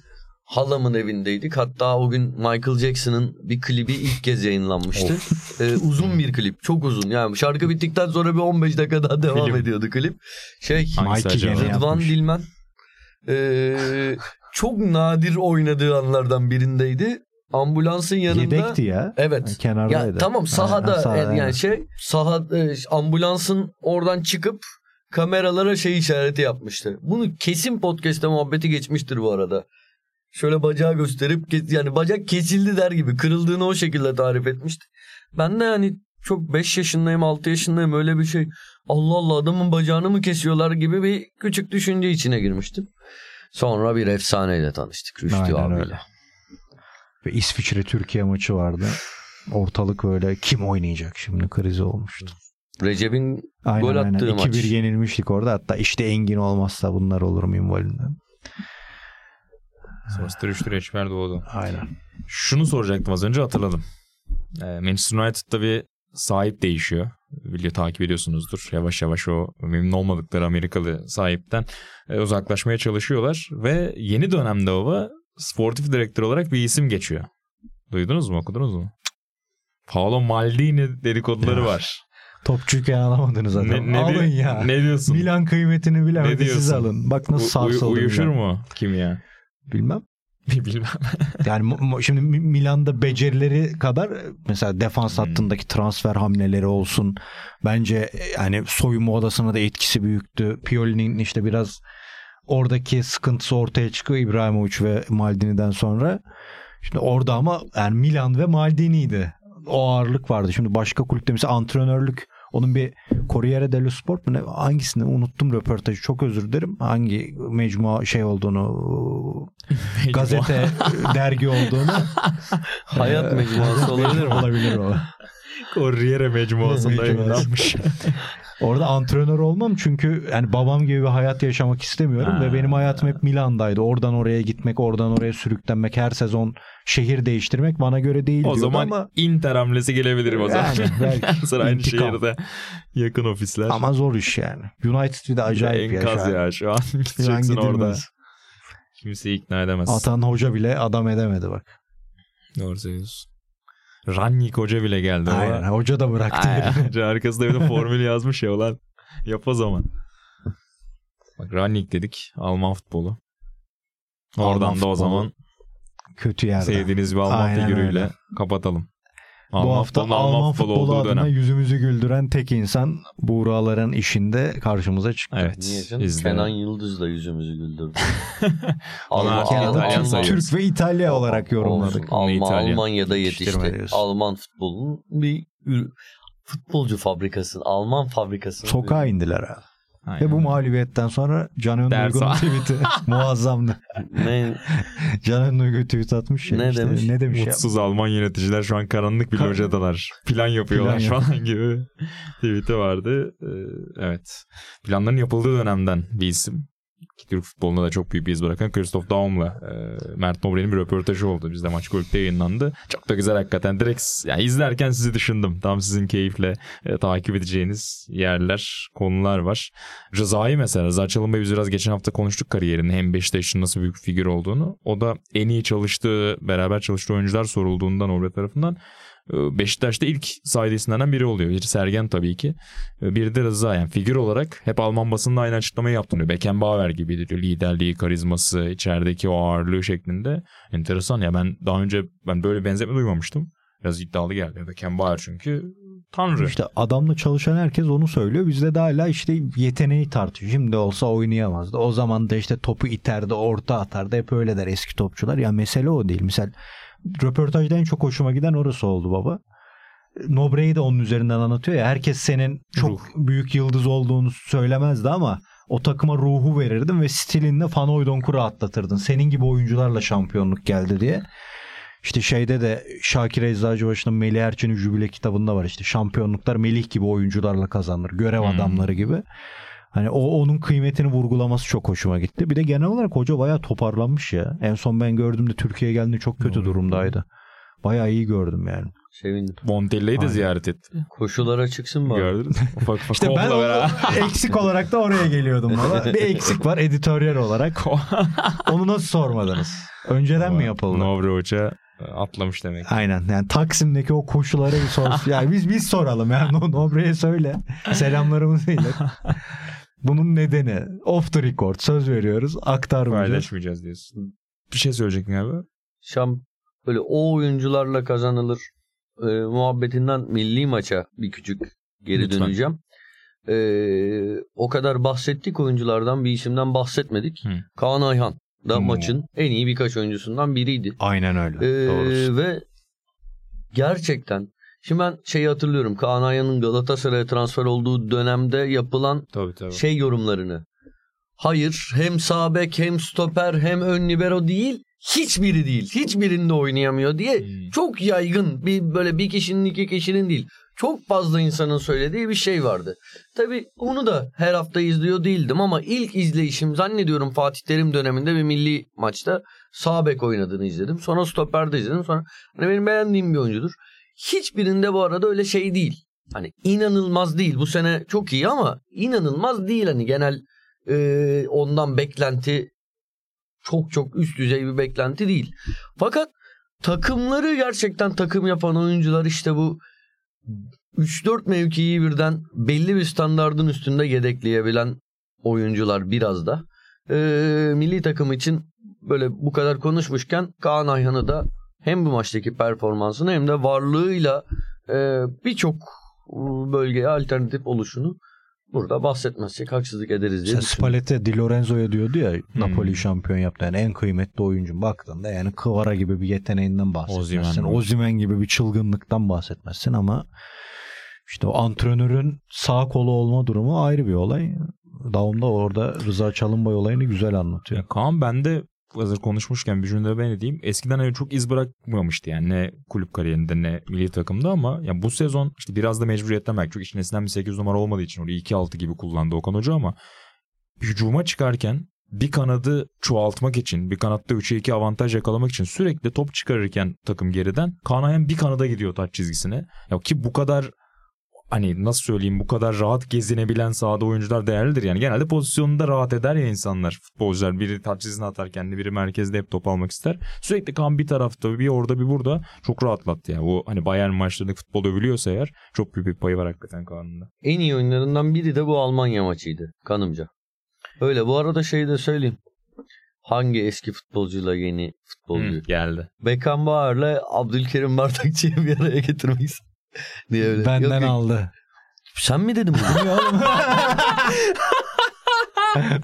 D: halamın evindeydik. Hatta o gün Michael Jackson'ın bir klibi ilk kez yayınlanmıştı. Ee, uzun bir klip. Çok uzun. Yani şarkı bittikten sonra bir 15 dakika daha devam
B: Film.
D: ediyordu klip. Şey Rıdvan. Dilmen ee, çok nadir oynadığı anlardan birindeydi. Ambulansın yanında
C: Yedekti ya.
D: Evet.
C: Kenardaydı.
D: Ya tamam sahada
C: Ha, sahada,
D: yani,
C: aynen.
D: şey saha e, ambulansın oradan çıkıp kameralara şey işareti yapmıştı. Bunu kesin podcast'te muhabbeti geçmiştir bu arada. Şöyle bacağı gösterip yani bacak kesildi der gibi kırıldığını o şekilde tarif etmişti. Ben de yani çok 5 yaşındayım 6 yaşındayım öyle bir şey. Allah Allah adamın bacağını mı kesiyorlar gibi bir küçük düşünce içine girmiştim. Sonra bir efsaneyle tanıştık Rüştü
C: Aynen
D: abiyle.
C: öyle. Ve İsviçre Türkiye maçı vardı. Ortalık böyle kim oynayacak şimdi krizi olmuştu.
D: Recep'in
C: Aynen
D: Gol
C: aynen.
D: attığı
C: 2-1
D: maç.
C: yenilmiştik orada. Hatta işte Engin olmazsa bunlar olur minvalinde.
B: Sonrasında rüştü reçber doğdu.
C: Aynen.
B: Şunu soracaktım az önce hatırladım. Ee, Manchester United'da bir sahip değişiyor. Video takip ediyorsunuzdur. Yavaş yavaş o memnun olmadıkları Amerikalı sahipten e, uzaklaşmaya çalışıyorlar. Ve yeni dönemde ova sportif direktör olarak bir isim geçiyor. Duydunuz mu okudunuz mu? Paolo Maldini dedikoduları
C: Ya.
B: var.
C: Topçuyken alamadınız adam.
B: Ne, ne,
C: alın
B: di-
C: ya.
B: ne diyorsun?
C: Milan kıymetini bilemedi siz alın. Bak nasıl
B: U- uy-
C: sarsıldı
B: uyuşur
C: Milan.
B: mu kimya?
C: Bilmem.
B: Bilmem.
C: Yani şimdi Mi- Milan'da becerileri kadar mesela defans
B: Hmm.
C: hattındaki transfer hamleleri olsun. Bence e, yani soyunma odasına da etkisi büyüktü. Pioli'nin işte biraz oradaki sıkıntısı ortaya çıkıyor İbrahimovic ve Maldini'den sonra. Şimdi orada ama yani Milan ve Maldini'ydi. O ağırlık vardı. Şimdi başka kulüpte mesela antrenörlük onun bir Corriere dello Sport mu ne hangisini unuttum röportajı çok özür dilerim. Hangi mecmua şey olduğunu gazete dergi olduğunu.
D: Hayat mecmuası olabilir mi?
C: olabilir o.
B: Corriere mecmuasında
C: Mecmuası.
B: yayınlanmış.
C: Orada antrenör olmam çünkü yani babam gibi bir hayat yaşamak istemiyorum
B: Ha.
C: ve benim hayatım hep Milan'daydı. Oradan oraya gitmek, oradan oraya sürüklenmek, her sezon şehir değiştirmek bana göre değil
B: o zaman
C: ama
B: Inter hamlesi gelebilir o zaman.
C: Yani belki.
B: Sıra aynı
C: İntikam.
B: şehirde yakın ofisler.
C: ama zor iş yani. United bir de acayip ya.
B: Enkaz ya şu an gideceksin orada. Kimseyi ikna edemez.
C: Atan hoca bile adam edemedi bak.
B: Doğru söylüyorsun. Rannik hoca bile geldi.
C: Aynen.
B: Aynen.
C: Hoca da bıraktı. yerini.
B: Arkasında bir de formül yazmış ya ulan. Yap o zaman. Bak Rannik dedik. Alman futbolu. Oradan
C: Alman
B: da o zaman
C: Kötü yerde.
B: sevdiğiniz bir Alman
C: Aynen
B: figürüyle
C: öyle.
B: kapatalım.
C: Bu hafta
B: futbolunun
C: Alman,
B: futbolu
C: futbolu
B: olduğu
C: adına
B: dönem.
C: yüzümüzü güldüren tek insan Buğraların işinde karşımıza çıktı.
B: Evet.
D: Niye canım?
B: izle.
D: Kenan Yıldız'la yüzümüzü güldürdü. Alman-
B: Kenan
D: Alman-
B: İtalyan
C: Türk, ve İtalya olarak yorumladık.
D: Alman,
B: İtalyan.
D: Almanya'da yetişti. Alman futbolunun bir ür- futbolcu fabrikası, Alman fabrikası.
C: Sokağa indiler abi.
B: Aynen.
C: Ve bu mağlubiyetten sonra Canan
B: Ders
C: Uygun'un
B: var.
C: tweet'i muazzamdı.
D: ne
C: Canan Uygun tweet atmış ya.
D: Ne
C: işte.
D: demiş?
C: Ne demiş ya?
B: Mutsuz Alman yöneticiler şu an karanlık bir locadalar. Plan yapıyorlar
C: Plan
B: falan gibi tweet'i vardı. Ee, evet. Planların yapıldığı dönemden bir isim. Türk futboluna da çok büyük bir iz bırakan Christoph Daum'la e, Mert Nobre'nin bir röportajı oldu. Bizde maç golükte yayınlandı. Çok da güzel hakikaten. Direkt yani izlerken sizi düşündüm. Tam sizin keyifle e, takip edeceğiniz yerler, konular var. Rıza'yı mesela Rıza Çalın Bey biz biraz geçen hafta konuştuk kariyerini. Hem Beşiktaş'ın nasıl büyük figür olduğunu. O da en iyi çalıştığı, beraber çalıştığı oyuncular sorulduğundan Orbe tarafından Beşiktaş'ta ilk sayıda isimlerden biri oluyor. Biri Sergen tabii ki. E, Biri de Rıza yani figür olarak hep Alman basında aynı açıklamayı yaptı diyor. Beckenbauer gibiydi diyor. Liderliği, karizması, içerideki o ağırlığı şeklinde. Enteresan ya ben daha önce ben böyle benzetme duymamıştım. Biraz iddialı geldi. Beckenbauer çünkü tanrı.
C: İşte adamla çalışan herkes onu söylüyor. Bizde de hala işte yeteneği tartıyor. Şimdi olsa oynayamazdı. O zaman da işte topu iterdi, orta atardı. Hep öyle der eski topçular. Ya mesele o değil. Misal röportajda en çok hoşuma giden orası oldu baba. Nobre'yi de onun üzerinden anlatıyor ya. Herkes senin çok
B: Ruh.
C: büyük yıldız olduğunu söylemezdi ama o takıma ruhu verirdin ve stilinle Van Hooydonk'u rahatlatırdın. Senin gibi oyuncularla şampiyonluk geldi diye. İşte şeyde de Şakir Eczacıbaşı'nın Melih Erçin'in jübile kitabında var işte şampiyonluklar Melih gibi oyuncularla kazanır. Görev
B: Hmm.
C: adamları gibi. Hani o onun kıymetini vurgulaması çok hoşuma gitti. Bir de genel olarak hoca bayağı toparlanmış ya. En son ben gördüğümde Türkiye'ye geldiğinde çok kötü
B: Doğru.
C: durumdaydı. Bayağı iyi gördüm yani.
D: sevindim.
B: Montella'yı da ziyaret etti.
D: Koşulara çıksın.
B: Gördünüz mü? Ufak ufak
C: İşte ben
B: kopla
C: o-
B: beraber.
C: eksik olarak da oraya geliyordum baba. Bir eksik var editoryal olarak. Onu nasıl sormadınız? Önceden mi yapıldı?
B: Novre Hoca e, atlamış demek.
C: Aynen. Yani Taksim'deki o koşuları bir sor. yani biz biz soralım yani No- Nobre'ye söyle. Selamlarımızı ilet. Bunun nedeni off the record söz veriyoruz. Aktarmayacağız.
B: Paylaşmayacağız diyorsun. Bir şey söyleyecektin abi.
D: Şam böyle o oyuncularla kazanılır e, muhabbetinden milli maça bir küçük geri
B: Lütfen.
D: döneceğim. E, o kadar bahsettik oyunculardan bir isimden bahsetmedik.
B: Hı.
D: Kaan Ayhan da
C: Hmm.
D: maçın en iyi birkaç oyuncusundan biriydi.
C: Aynen öyle. Doğrusu.
D: ve gerçekten şimdi ben şeyi hatırlıyorum. Kaan Ayhan'ın Galatasaray'a transfer olduğu dönemde yapılan
B: Tabii tabii.
D: şey yorumlarını. Hayır hem sağ bek hem stoper hem ön libero değil. Hiçbiri değil. Hiçbirinde oynayamıyor diye
B: Hmm.
D: çok yaygın bir böyle bir kişinin iki kişinin değil. Çok fazla insanın söylediği bir şey vardı. Tabii onu da her hafta izliyor değildim ama ilk izleyişim zannediyorum Fatih Terim döneminde bir milli maçta sağ bek oynadığını izledim. Sonra stoperde izledim. Sonra hani benim beğendiğim bir oyuncudur. Hiçbirinde bu arada öyle şey değil. Hani inanılmaz değil. Bu sene çok iyi ama inanılmaz değil hani genel e, ondan beklenti çok çok üst düzey bir beklenti değil. Fakat takımları gerçekten takım yapan oyuncular işte bu 3-4 mevkiyi birden belli bir standardın üstünde yedekleyebilen oyuncular biraz da. E, milli takım için böyle bu kadar konuşmuşken Kaan Ayhan'ı da hem bu maçtaki performansını hem de varlığıyla e, birçok bölgeye alternatif oluşunu burada bahsetmezsek haksızlık ederiz diye
C: Sen
D: düşünüyorum.
C: Spalletti Di Lorenzo'ya diyordu ya
B: Hmm.
C: Napoli şampiyon yaptı. Yani en kıymetli oyuncu baktığında yani Kıvara gibi bir yeteneğinden bahsetmezsin.
B: Var.
C: Ozimen gibi bir çılgınlıktan bahsetmezsin ama işte o antrenörün sağ kolu olma durumu ayrı bir olay. Daum'da orada Rıza Çalınbay olayını güzel anlatıyor.
B: Ya Kaan bende hazır konuşmuşken bir cümle ben edeyim. Eskiden öyle çok iz bırakmamıştı yani ne kulüp kariyerinde ne milli takımda ama ya bu sezon işte biraz da mecburiyetten belki çok işin esinden bir 8 numara olmadığı için orayı 2-6 gibi kullandı Okan Hoca ama hücuma çıkarken bir kanadı çoğaltmak için bir kanatta 3'e 2 avantaj yakalamak için sürekli top çıkarırken takım geriden Kaan Ayhan bir kanada gidiyor taç çizgisine. Ya ki bu kadar hani nasıl söyleyeyim bu kadar rahat gezinebilen sahada oyuncular değerlidir. Yani genelde pozisyonunda rahat eder ya insanlar. Futbolcular biri taç çizgisine atarken biri merkezde hep top almak ister. Sürekli kan bir tarafta bir orada bir burada çok rahatlattı yani. O hani Bayern maçlarındaki futbol övülüyorsa eğer çok büyük bir payı var hakikaten Kaan'ın da.
D: En iyi oyunlarından biri de bu Almanya maçıydı kanımca. Öyle bu arada şeyi de söyleyeyim. Hangi eski futbolcuyla yeni futbolcu?
B: Hı, geldi.
D: Beckenbauer'la Abdülkerim Bardakçı'yı bir araya getirmek Diye öyle.
C: Benden
D: Yok,
C: aldı.
D: Sen mi dedin bunu?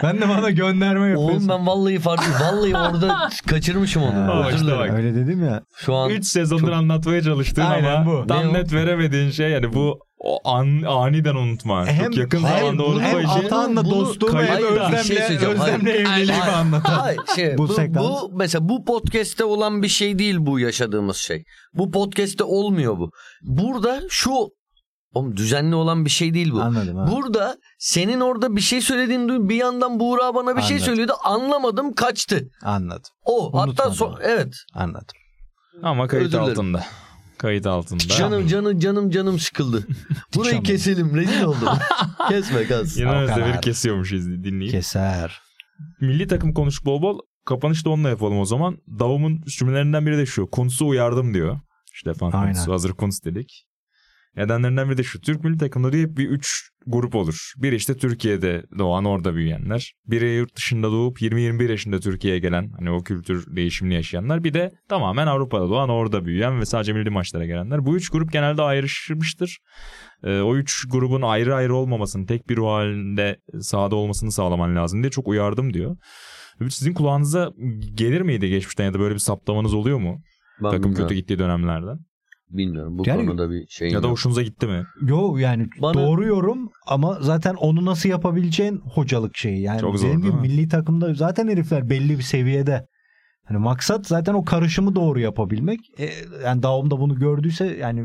C: ben de bana gönderme yapıyorsun.
D: Oğlum ben vallahi fark Vallahi orada kaçırmışım onu.
C: Ha,
D: Özür
B: işte bak.
C: Öyle dedim ya.
D: Şu an
B: 3 sezondur
D: çok-
B: anlatmaya çalıştığın
C: Aynen
B: ama
C: bu.
B: tam
D: Ne o?
B: net veremediğin şey yani bu o an, aniden unutma.
C: Hem-
B: çok yakın
C: hayır,
B: zamanda
C: bunu
B: unutma
C: hem
B: işi.
C: Atan'la hem
B: Hayır, bir şey
C: Özlem'le. Özlem'le
D: Hayır.
C: anlatan.
D: Şey,
C: Bu
D: bu, bu, mesela bu podcast'te olan bir şey değil bu yaşadığımız şey. Bu podcast'te olmuyor bu. Burada şu Oğlum düzenli olan bir şey değil bu.
C: Anladım. ha.
D: Burada senin orada bir şey söylediğini duydum. Bir yandan Buğra bana bir şey
C: Anladım.
D: söylüyordu. Anlamadım kaçtı.
C: Anladım.
D: O hatta
C: Unutmadım.
D: so- evet.
C: Anladım.
B: Ama kayıt
D: Özür dilerim.
B: altında. Kayıt altında.
D: Canım canım canım canım sıkıldı. Burayı keselim rezil oldum. Kesme kas.
B: Yine Özdemir
C: kadar.
B: kesiyormuşuz dinleyip.
C: Keser.
B: Milli takım konuştuk bol bol. Kapanışta onunla yapalım o zaman. Davum'un cümlelerinden biri de şu. Kuntz'u uyardım diyor. Stefan
C: Aynen.
B: Kuntz. Hazır Kuntz dedik. Nedenlerinden biri de şu. Türk milli takımları hep bir üç grup olur. Biri işte Türkiye'de doğan orada büyüyenler. Biri yurt dışında doğup 20-21 yaşında Türkiye'ye gelen hani o kültür değişimini yaşayanlar. Bir de tamamen Avrupa'da doğan orada büyüyen ve sadece milli maçlara gelenler. Bu üç grup genelde ayrışmıştır. Ee, o üç grubun ayrı ayrı olmamasını, tek bir ruh halinde sahada olmasını sağlaman lazım diye çok uyardım diyor. Sizin kulağınıza gelir miydi geçmişten ya da böyle bir saptamanız oluyor mu?
D: Ben
B: Takım
D: bilmiyorum.
B: kötü gittiği dönemlerden.
D: Bilmiyorum. Bu
C: Yani-
D: konuda bir şey
B: Ya da
D: yok.
B: hoşunuza gitti mi?
C: Yo yani
D: Bana-
C: doğru yorum ama zaten onu nasıl yapabileceğin hocalık şeyi. Yani
B: Çok zor,
C: gibi
B: mi?
C: milli takımda zaten herifler belli bir seviyede. Hani maksat zaten o karışımı doğru yapabilmek. E, yani Daum da bunu gördüyse yani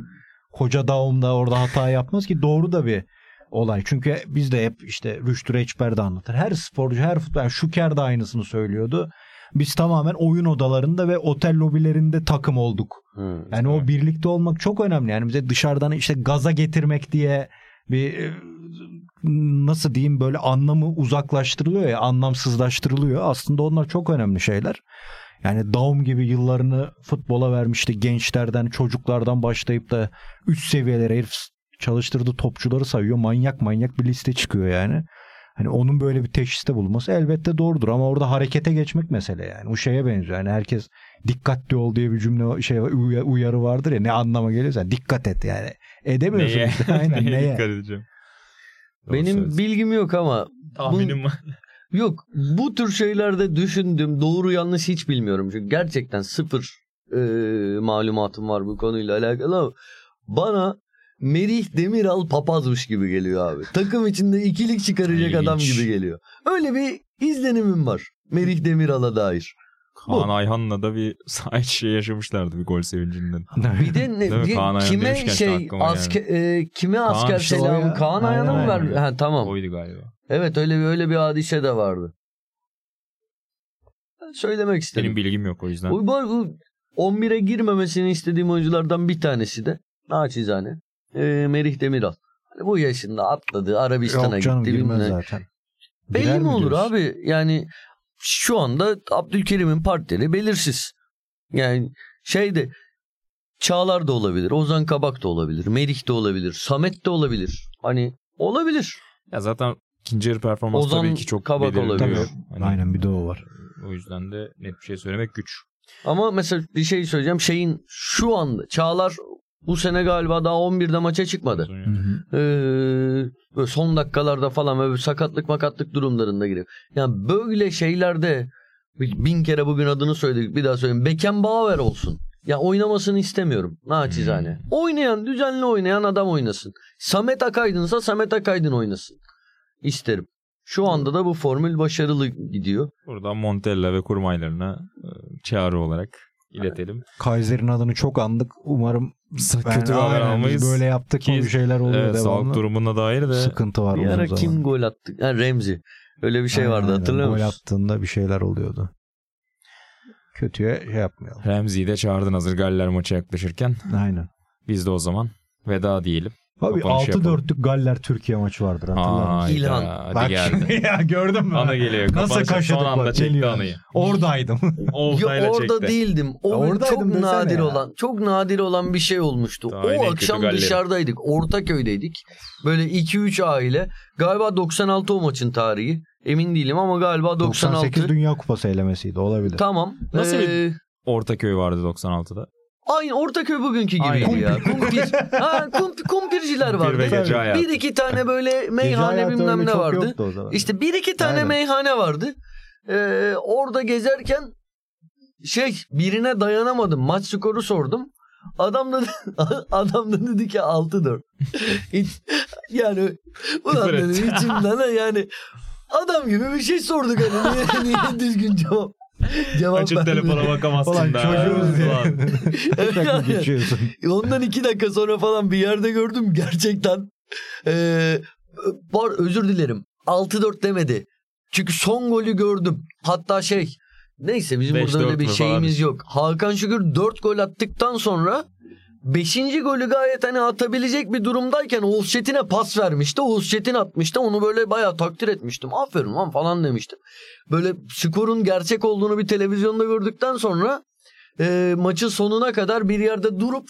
C: koca Daum da orada hata yapmaz ki doğru da bir olay. Çünkü biz de hep işte Rüştü Reçber de anlatır. Her sporcu, her futbol, yani Şuker de aynısını söylüyordu. Biz tamamen oyun odalarında ve otel lobilerinde takım olduk.
D: Hı.
C: Yani o birlikte olmak çok önemli. Yani bize dışarıdan işte gaza getirmek diye bir e, nasıl diyeyim böyle anlamı uzaklaştırılıyor ya anlamsızlaştırılıyor. Aslında onlar çok önemli şeyler. Yani Daum gibi yıllarını futbola vermişti. Gençlerden, çocuklardan başlayıp da üst seviyelere herif çalıştırdığı topçuları sayıyor. Manyak manyak bir liste çıkıyor yani. Hani onun böyle bir teşhiste bulunması elbette doğrudur ama orada harekete geçmek mesele yani. O şeye benziyor. Yani herkes dikkatli ol diye bir cümle şey uya- uyarı vardır ya ne anlama geliyorsa dikkat et yani. Edemiyorsun.
B: Neye?
C: işte. Aynen
B: Neye
C: neye?
B: dikkat edeceğim? Doğru
D: Benim
B: söylüyorsun.
D: bilgim yok ama
B: tahminim var.
D: yok bu tür şeylerde düşündüm doğru yanlış hiç bilmiyorum. Çünkü gerçekten sıfır e, malumatım var bu konuyla alakalı ama bana Merih Demiral papazmış gibi geliyor abi. Takım içinde ikilik çıkaracak adam
B: İlginç.
D: gibi geliyor. Öyle bir izlenimim var Merih Demiral'a dair.
B: Kaan Ayhan'la da bir sahip şey yaşamışlardı bir gol sevincinden.
D: Bir de ne, bir-
B: Kaan Ayhan
D: kime şey asker, e, kime
B: Kaan
D: asker
B: işte
D: selamı
C: ya.
D: Kaan Ayhan'a mı verdi? Ha tamam.
B: Oydu galiba.
D: Evet öyle bir öyle bir hadise de vardı. Ben söylemek istedim.
B: Benim bilgim yok o yüzden.
D: Bu, bu 11'e girmemesini istediğim oyunculardan bir tanesi de naçizane e, Merih Demiral. Hani bu yaşında atladı Arabistan'a
C: Yok canım
D: gitti. bilmem
C: zaten.
D: Belli
C: Girer
D: mi olur
C: diyorsun?
D: abi? Yani şu anda Abdülkerim'in partileri belirsiz. Yani şeyde Çağlar da olabilir, Ozan Kabak da olabilir, Merih de olabilir, Samet de olabilir. Hani olabilir.
B: Ya zaten ikinci yarı performans
D: Ozan
B: tabii ki çok
D: Kabak
B: belirliyor.
D: olabilir.
B: Hani
C: Aynen bir de o var.
B: O yüzden de net bir şey söylemek güç.
D: Ama mesela bir şey söyleyeceğim. Şeyin şu anda Çağlar bu sene galiba daha 11'de maça çıkmadı. Ee, böyle son dakikalarda falan böyle sakatlık makatlık durumlarında giriyor. Yani böyle şeylerde bin kere bugün adını söyledik bir daha söyleyeyim. Beckenbauer olsun. Ya oynamasını istemiyorum naçizane.
B: Hmm.
D: Oynayan, düzenli oynayan adam oynasın. Samet Akaydın'sa Samet Akaydın oynasın. İsterim. Şu anda da bu formül başarılı gidiyor.
B: Buradan Montella ve kurmaylarına e, çağrı olarak iletelim.
C: Kaiser'in adını çok andık. Umarım ben,
B: Kötü haber
C: aynen,
B: almayız.
C: böyle yaptık
B: Ki-
C: bir şeyler oluyor
B: Evet,
C: devamlı.
B: sağlık durumuna dair de
C: Sıkıntı var
D: Bir
C: onun
D: ara
C: zaman.
D: kim gol attı? Ha, Remzi. Öyle bir şey vardı
C: Aynen,
D: hatırlıyor
C: Gol
D: musun?
C: attığında bir şeyler oluyordu. Kötüye şey yapmayalım.
B: Remzi'yi de çağırdın hazır Galler maçı yaklaşırken.
C: Aynen.
B: Biz de o zaman veda diyelim.
C: Abi
B: Kapanışı yapalım.
C: 6-4'lük Galler Türkiye maçı vardır hatırlar mısın?
B: Hadi
C: Bak ya gördün mü?
B: Ana geliyor.
C: Nasıl kaşıdık bak, geliyor.
B: anıyı.
C: Oradaydım.
D: Ya orada
B: çekti.
D: değildim. O
C: oradaydım
D: çok nadir
C: ya.
D: olan, çok nadir olan bir şey olmuştu.
B: Daha
D: o akşam dışarıdaydık. Ortaköy'deydik. Böyle 2-3 aile. Galiba 96 o maçın tarihi. Emin değilim ama galiba 96.
C: 98 Dünya Kupası elemesiydi olabilir.
D: Tamam.
B: Nasıl bir-
D: Ee,
B: Ortaköy vardı 96'da.
D: Aynı Ortaköy bugünkü gibiydi
B: Aynen.
D: ya. Kumpir. ha, kump- kumpirciler vardı.
B: gece hayatı.
D: Bir iki tane böyle meyhane bilmem ne vardı. İşte bir iki tane
C: Aynen.
D: meyhane vardı. Ee, orada gezerken şey birine dayanamadım. Maç skoru sordum. Adam da adam da dedi ki 6-4. Hiç, yani ulan
B: etti.
D: içimden yani adam gibi bir şey sorduk hani niye, niye düzgün cevap cevap
B: Açıp telefona bakamazsın
C: Ulan
B: da.
C: çocuğuz.
B: Ulan.
C: Geçiyorsun.
D: Ondan iki dakika sonra falan bir yerde gördüm gerçekten. Ee, var özür dilerim. 6-4 demedi. Çünkü son golü gördüm. Hatta şey neyse bizim
B: Beş,
D: burada öyle bir şeyimiz
B: falan.
D: yok. Hakan Şükür 4 gol attıktan sonra 5. golü gayet hani atabilecek bir durumdayken Oğuz pas vermişti. Oğuz atmıştı. Onu böyle bayağı takdir etmiştim. Aferin lan falan demiştim. Böyle skorun gerçek olduğunu bir televizyonda gördükten sonra e, maçın sonuna kadar bir yerde durup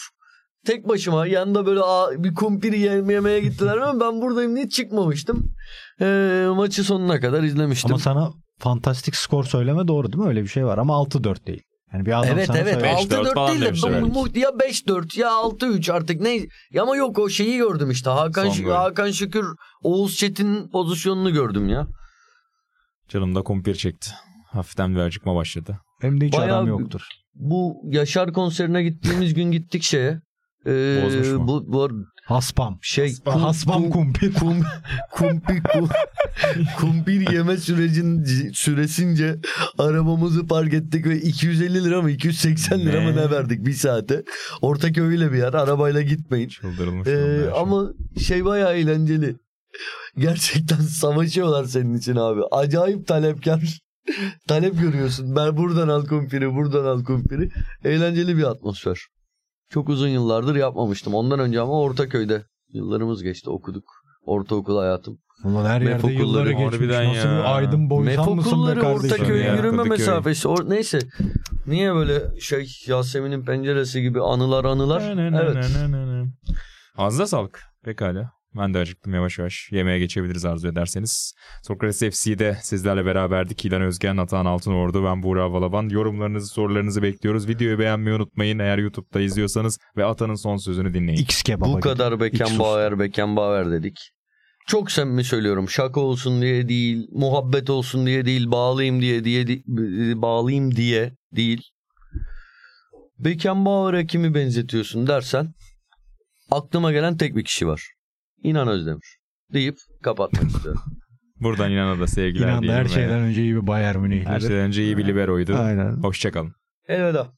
D: tek başıma yanında böyle aa, bir kumpiri yem- yemeye gittiler ama ben buradayım diye çıkmamıştım. E, maçı sonuna kadar izlemiştim.
C: Ama sana fantastik skor söyleme doğru değil mi? Öyle bir şey var ama 6-4 değil. Yani bir adam
D: Evet
C: sana
D: evet
C: söyle-
B: 5-4
D: 6-4
B: falan
D: değil de bu- ya 5-4 ya 6-3 artık ne ya ama yok o şeyi gördüm işte Hakan Şükür. Hakan Şükür Oğuz Çetin pozisyonunu gördüm ya.
B: Canım da kumpir çekti. Hafiften bir acıkma başladı.
C: Benim de hiç
D: Bayağı bir-
C: yoktur.
D: Bu Yaşar konserine gittiğimiz gün gittik şeye. E,
B: Bozmuş mu?
D: Bu, bu
C: Haspam.
D: şey
C: Haspam
D: kum-
C: kumpir.
D: kum, kumpir, kum, kumpir yeme sürecin süresince arabamızı park ettik ve 250 lira mı 280 lira mı
B: Ne?
D: ne verdik bir saate. Ortaköy'üyle bir yer arabayla gitmeyin.
B: Çıldırılmış.
D: Ee, ama şey bayağı eğlenceli. Gerçekten savaşıyorlar senin için abi. Acayip talepkar. Talep görüyorsun. Ben buradan al kumpiri, buradan al kumpiri. Eğlenceli bir atmosfer. Çok uzun yıllardır yapmamıştım. Ondan önce ama Ortaköy'de yıllarımız geçti okuduk. Ortaokul hayatım.
C: Ulan her yerde
D: Mef
C: yılları
D: okulları
C: geçmiş. Nasıl
B: ya.
C: bir aydın boysan mısın be
D: okulları
C: kardeşim?
D: Ortaköy'e
B: ya?
D: yürüme
B: Kadıköy.
D: mesafesi. Or- neyse. Niye böyle şey Yasemin'in penceresi gibi anılar anılar? Evet.
B: Ağzına sağlık. Pekala. Ben de acıktım yavaş yavaş. Yemeğe geçebiliriz arzu ederseniz. Sokrates FC'de sizlerle beraberdik. İlan Özgen, Atan Altınordu, ben Buğra Balaban. Yorumlarınızı, sorularınızı bekliyoruz. Videoyu beğenmeyi unutmayın. Eğer YouTube'da izliyorsanız ve Atan'ın son sözünü dinleyin.
C: X kebaba
D: Bu kadar Beckenbauer Beckenbauer dedik. Çok samimi söylüyorum. Şaka olsun diye değil, muhabbet olsun diye değil, bağlayayım diye diye di- bağlayayım diye değil. Beckenbauer'a kimi benzetiyorsun dersen aklıma gelen tek bir kişi var. İnan Özdemir. Deyip kapatmak istiyorum.
B: Buradan İnan'a da sevgiler
C: İnan da her
B: ve
C: şeyden önce iyi bir Bayern
B: her
C: Münih'leri.
B: şeyden önce iyi bir liberoydu.
C: Aynen.
B: Hoşçakalın.
D: Elveda.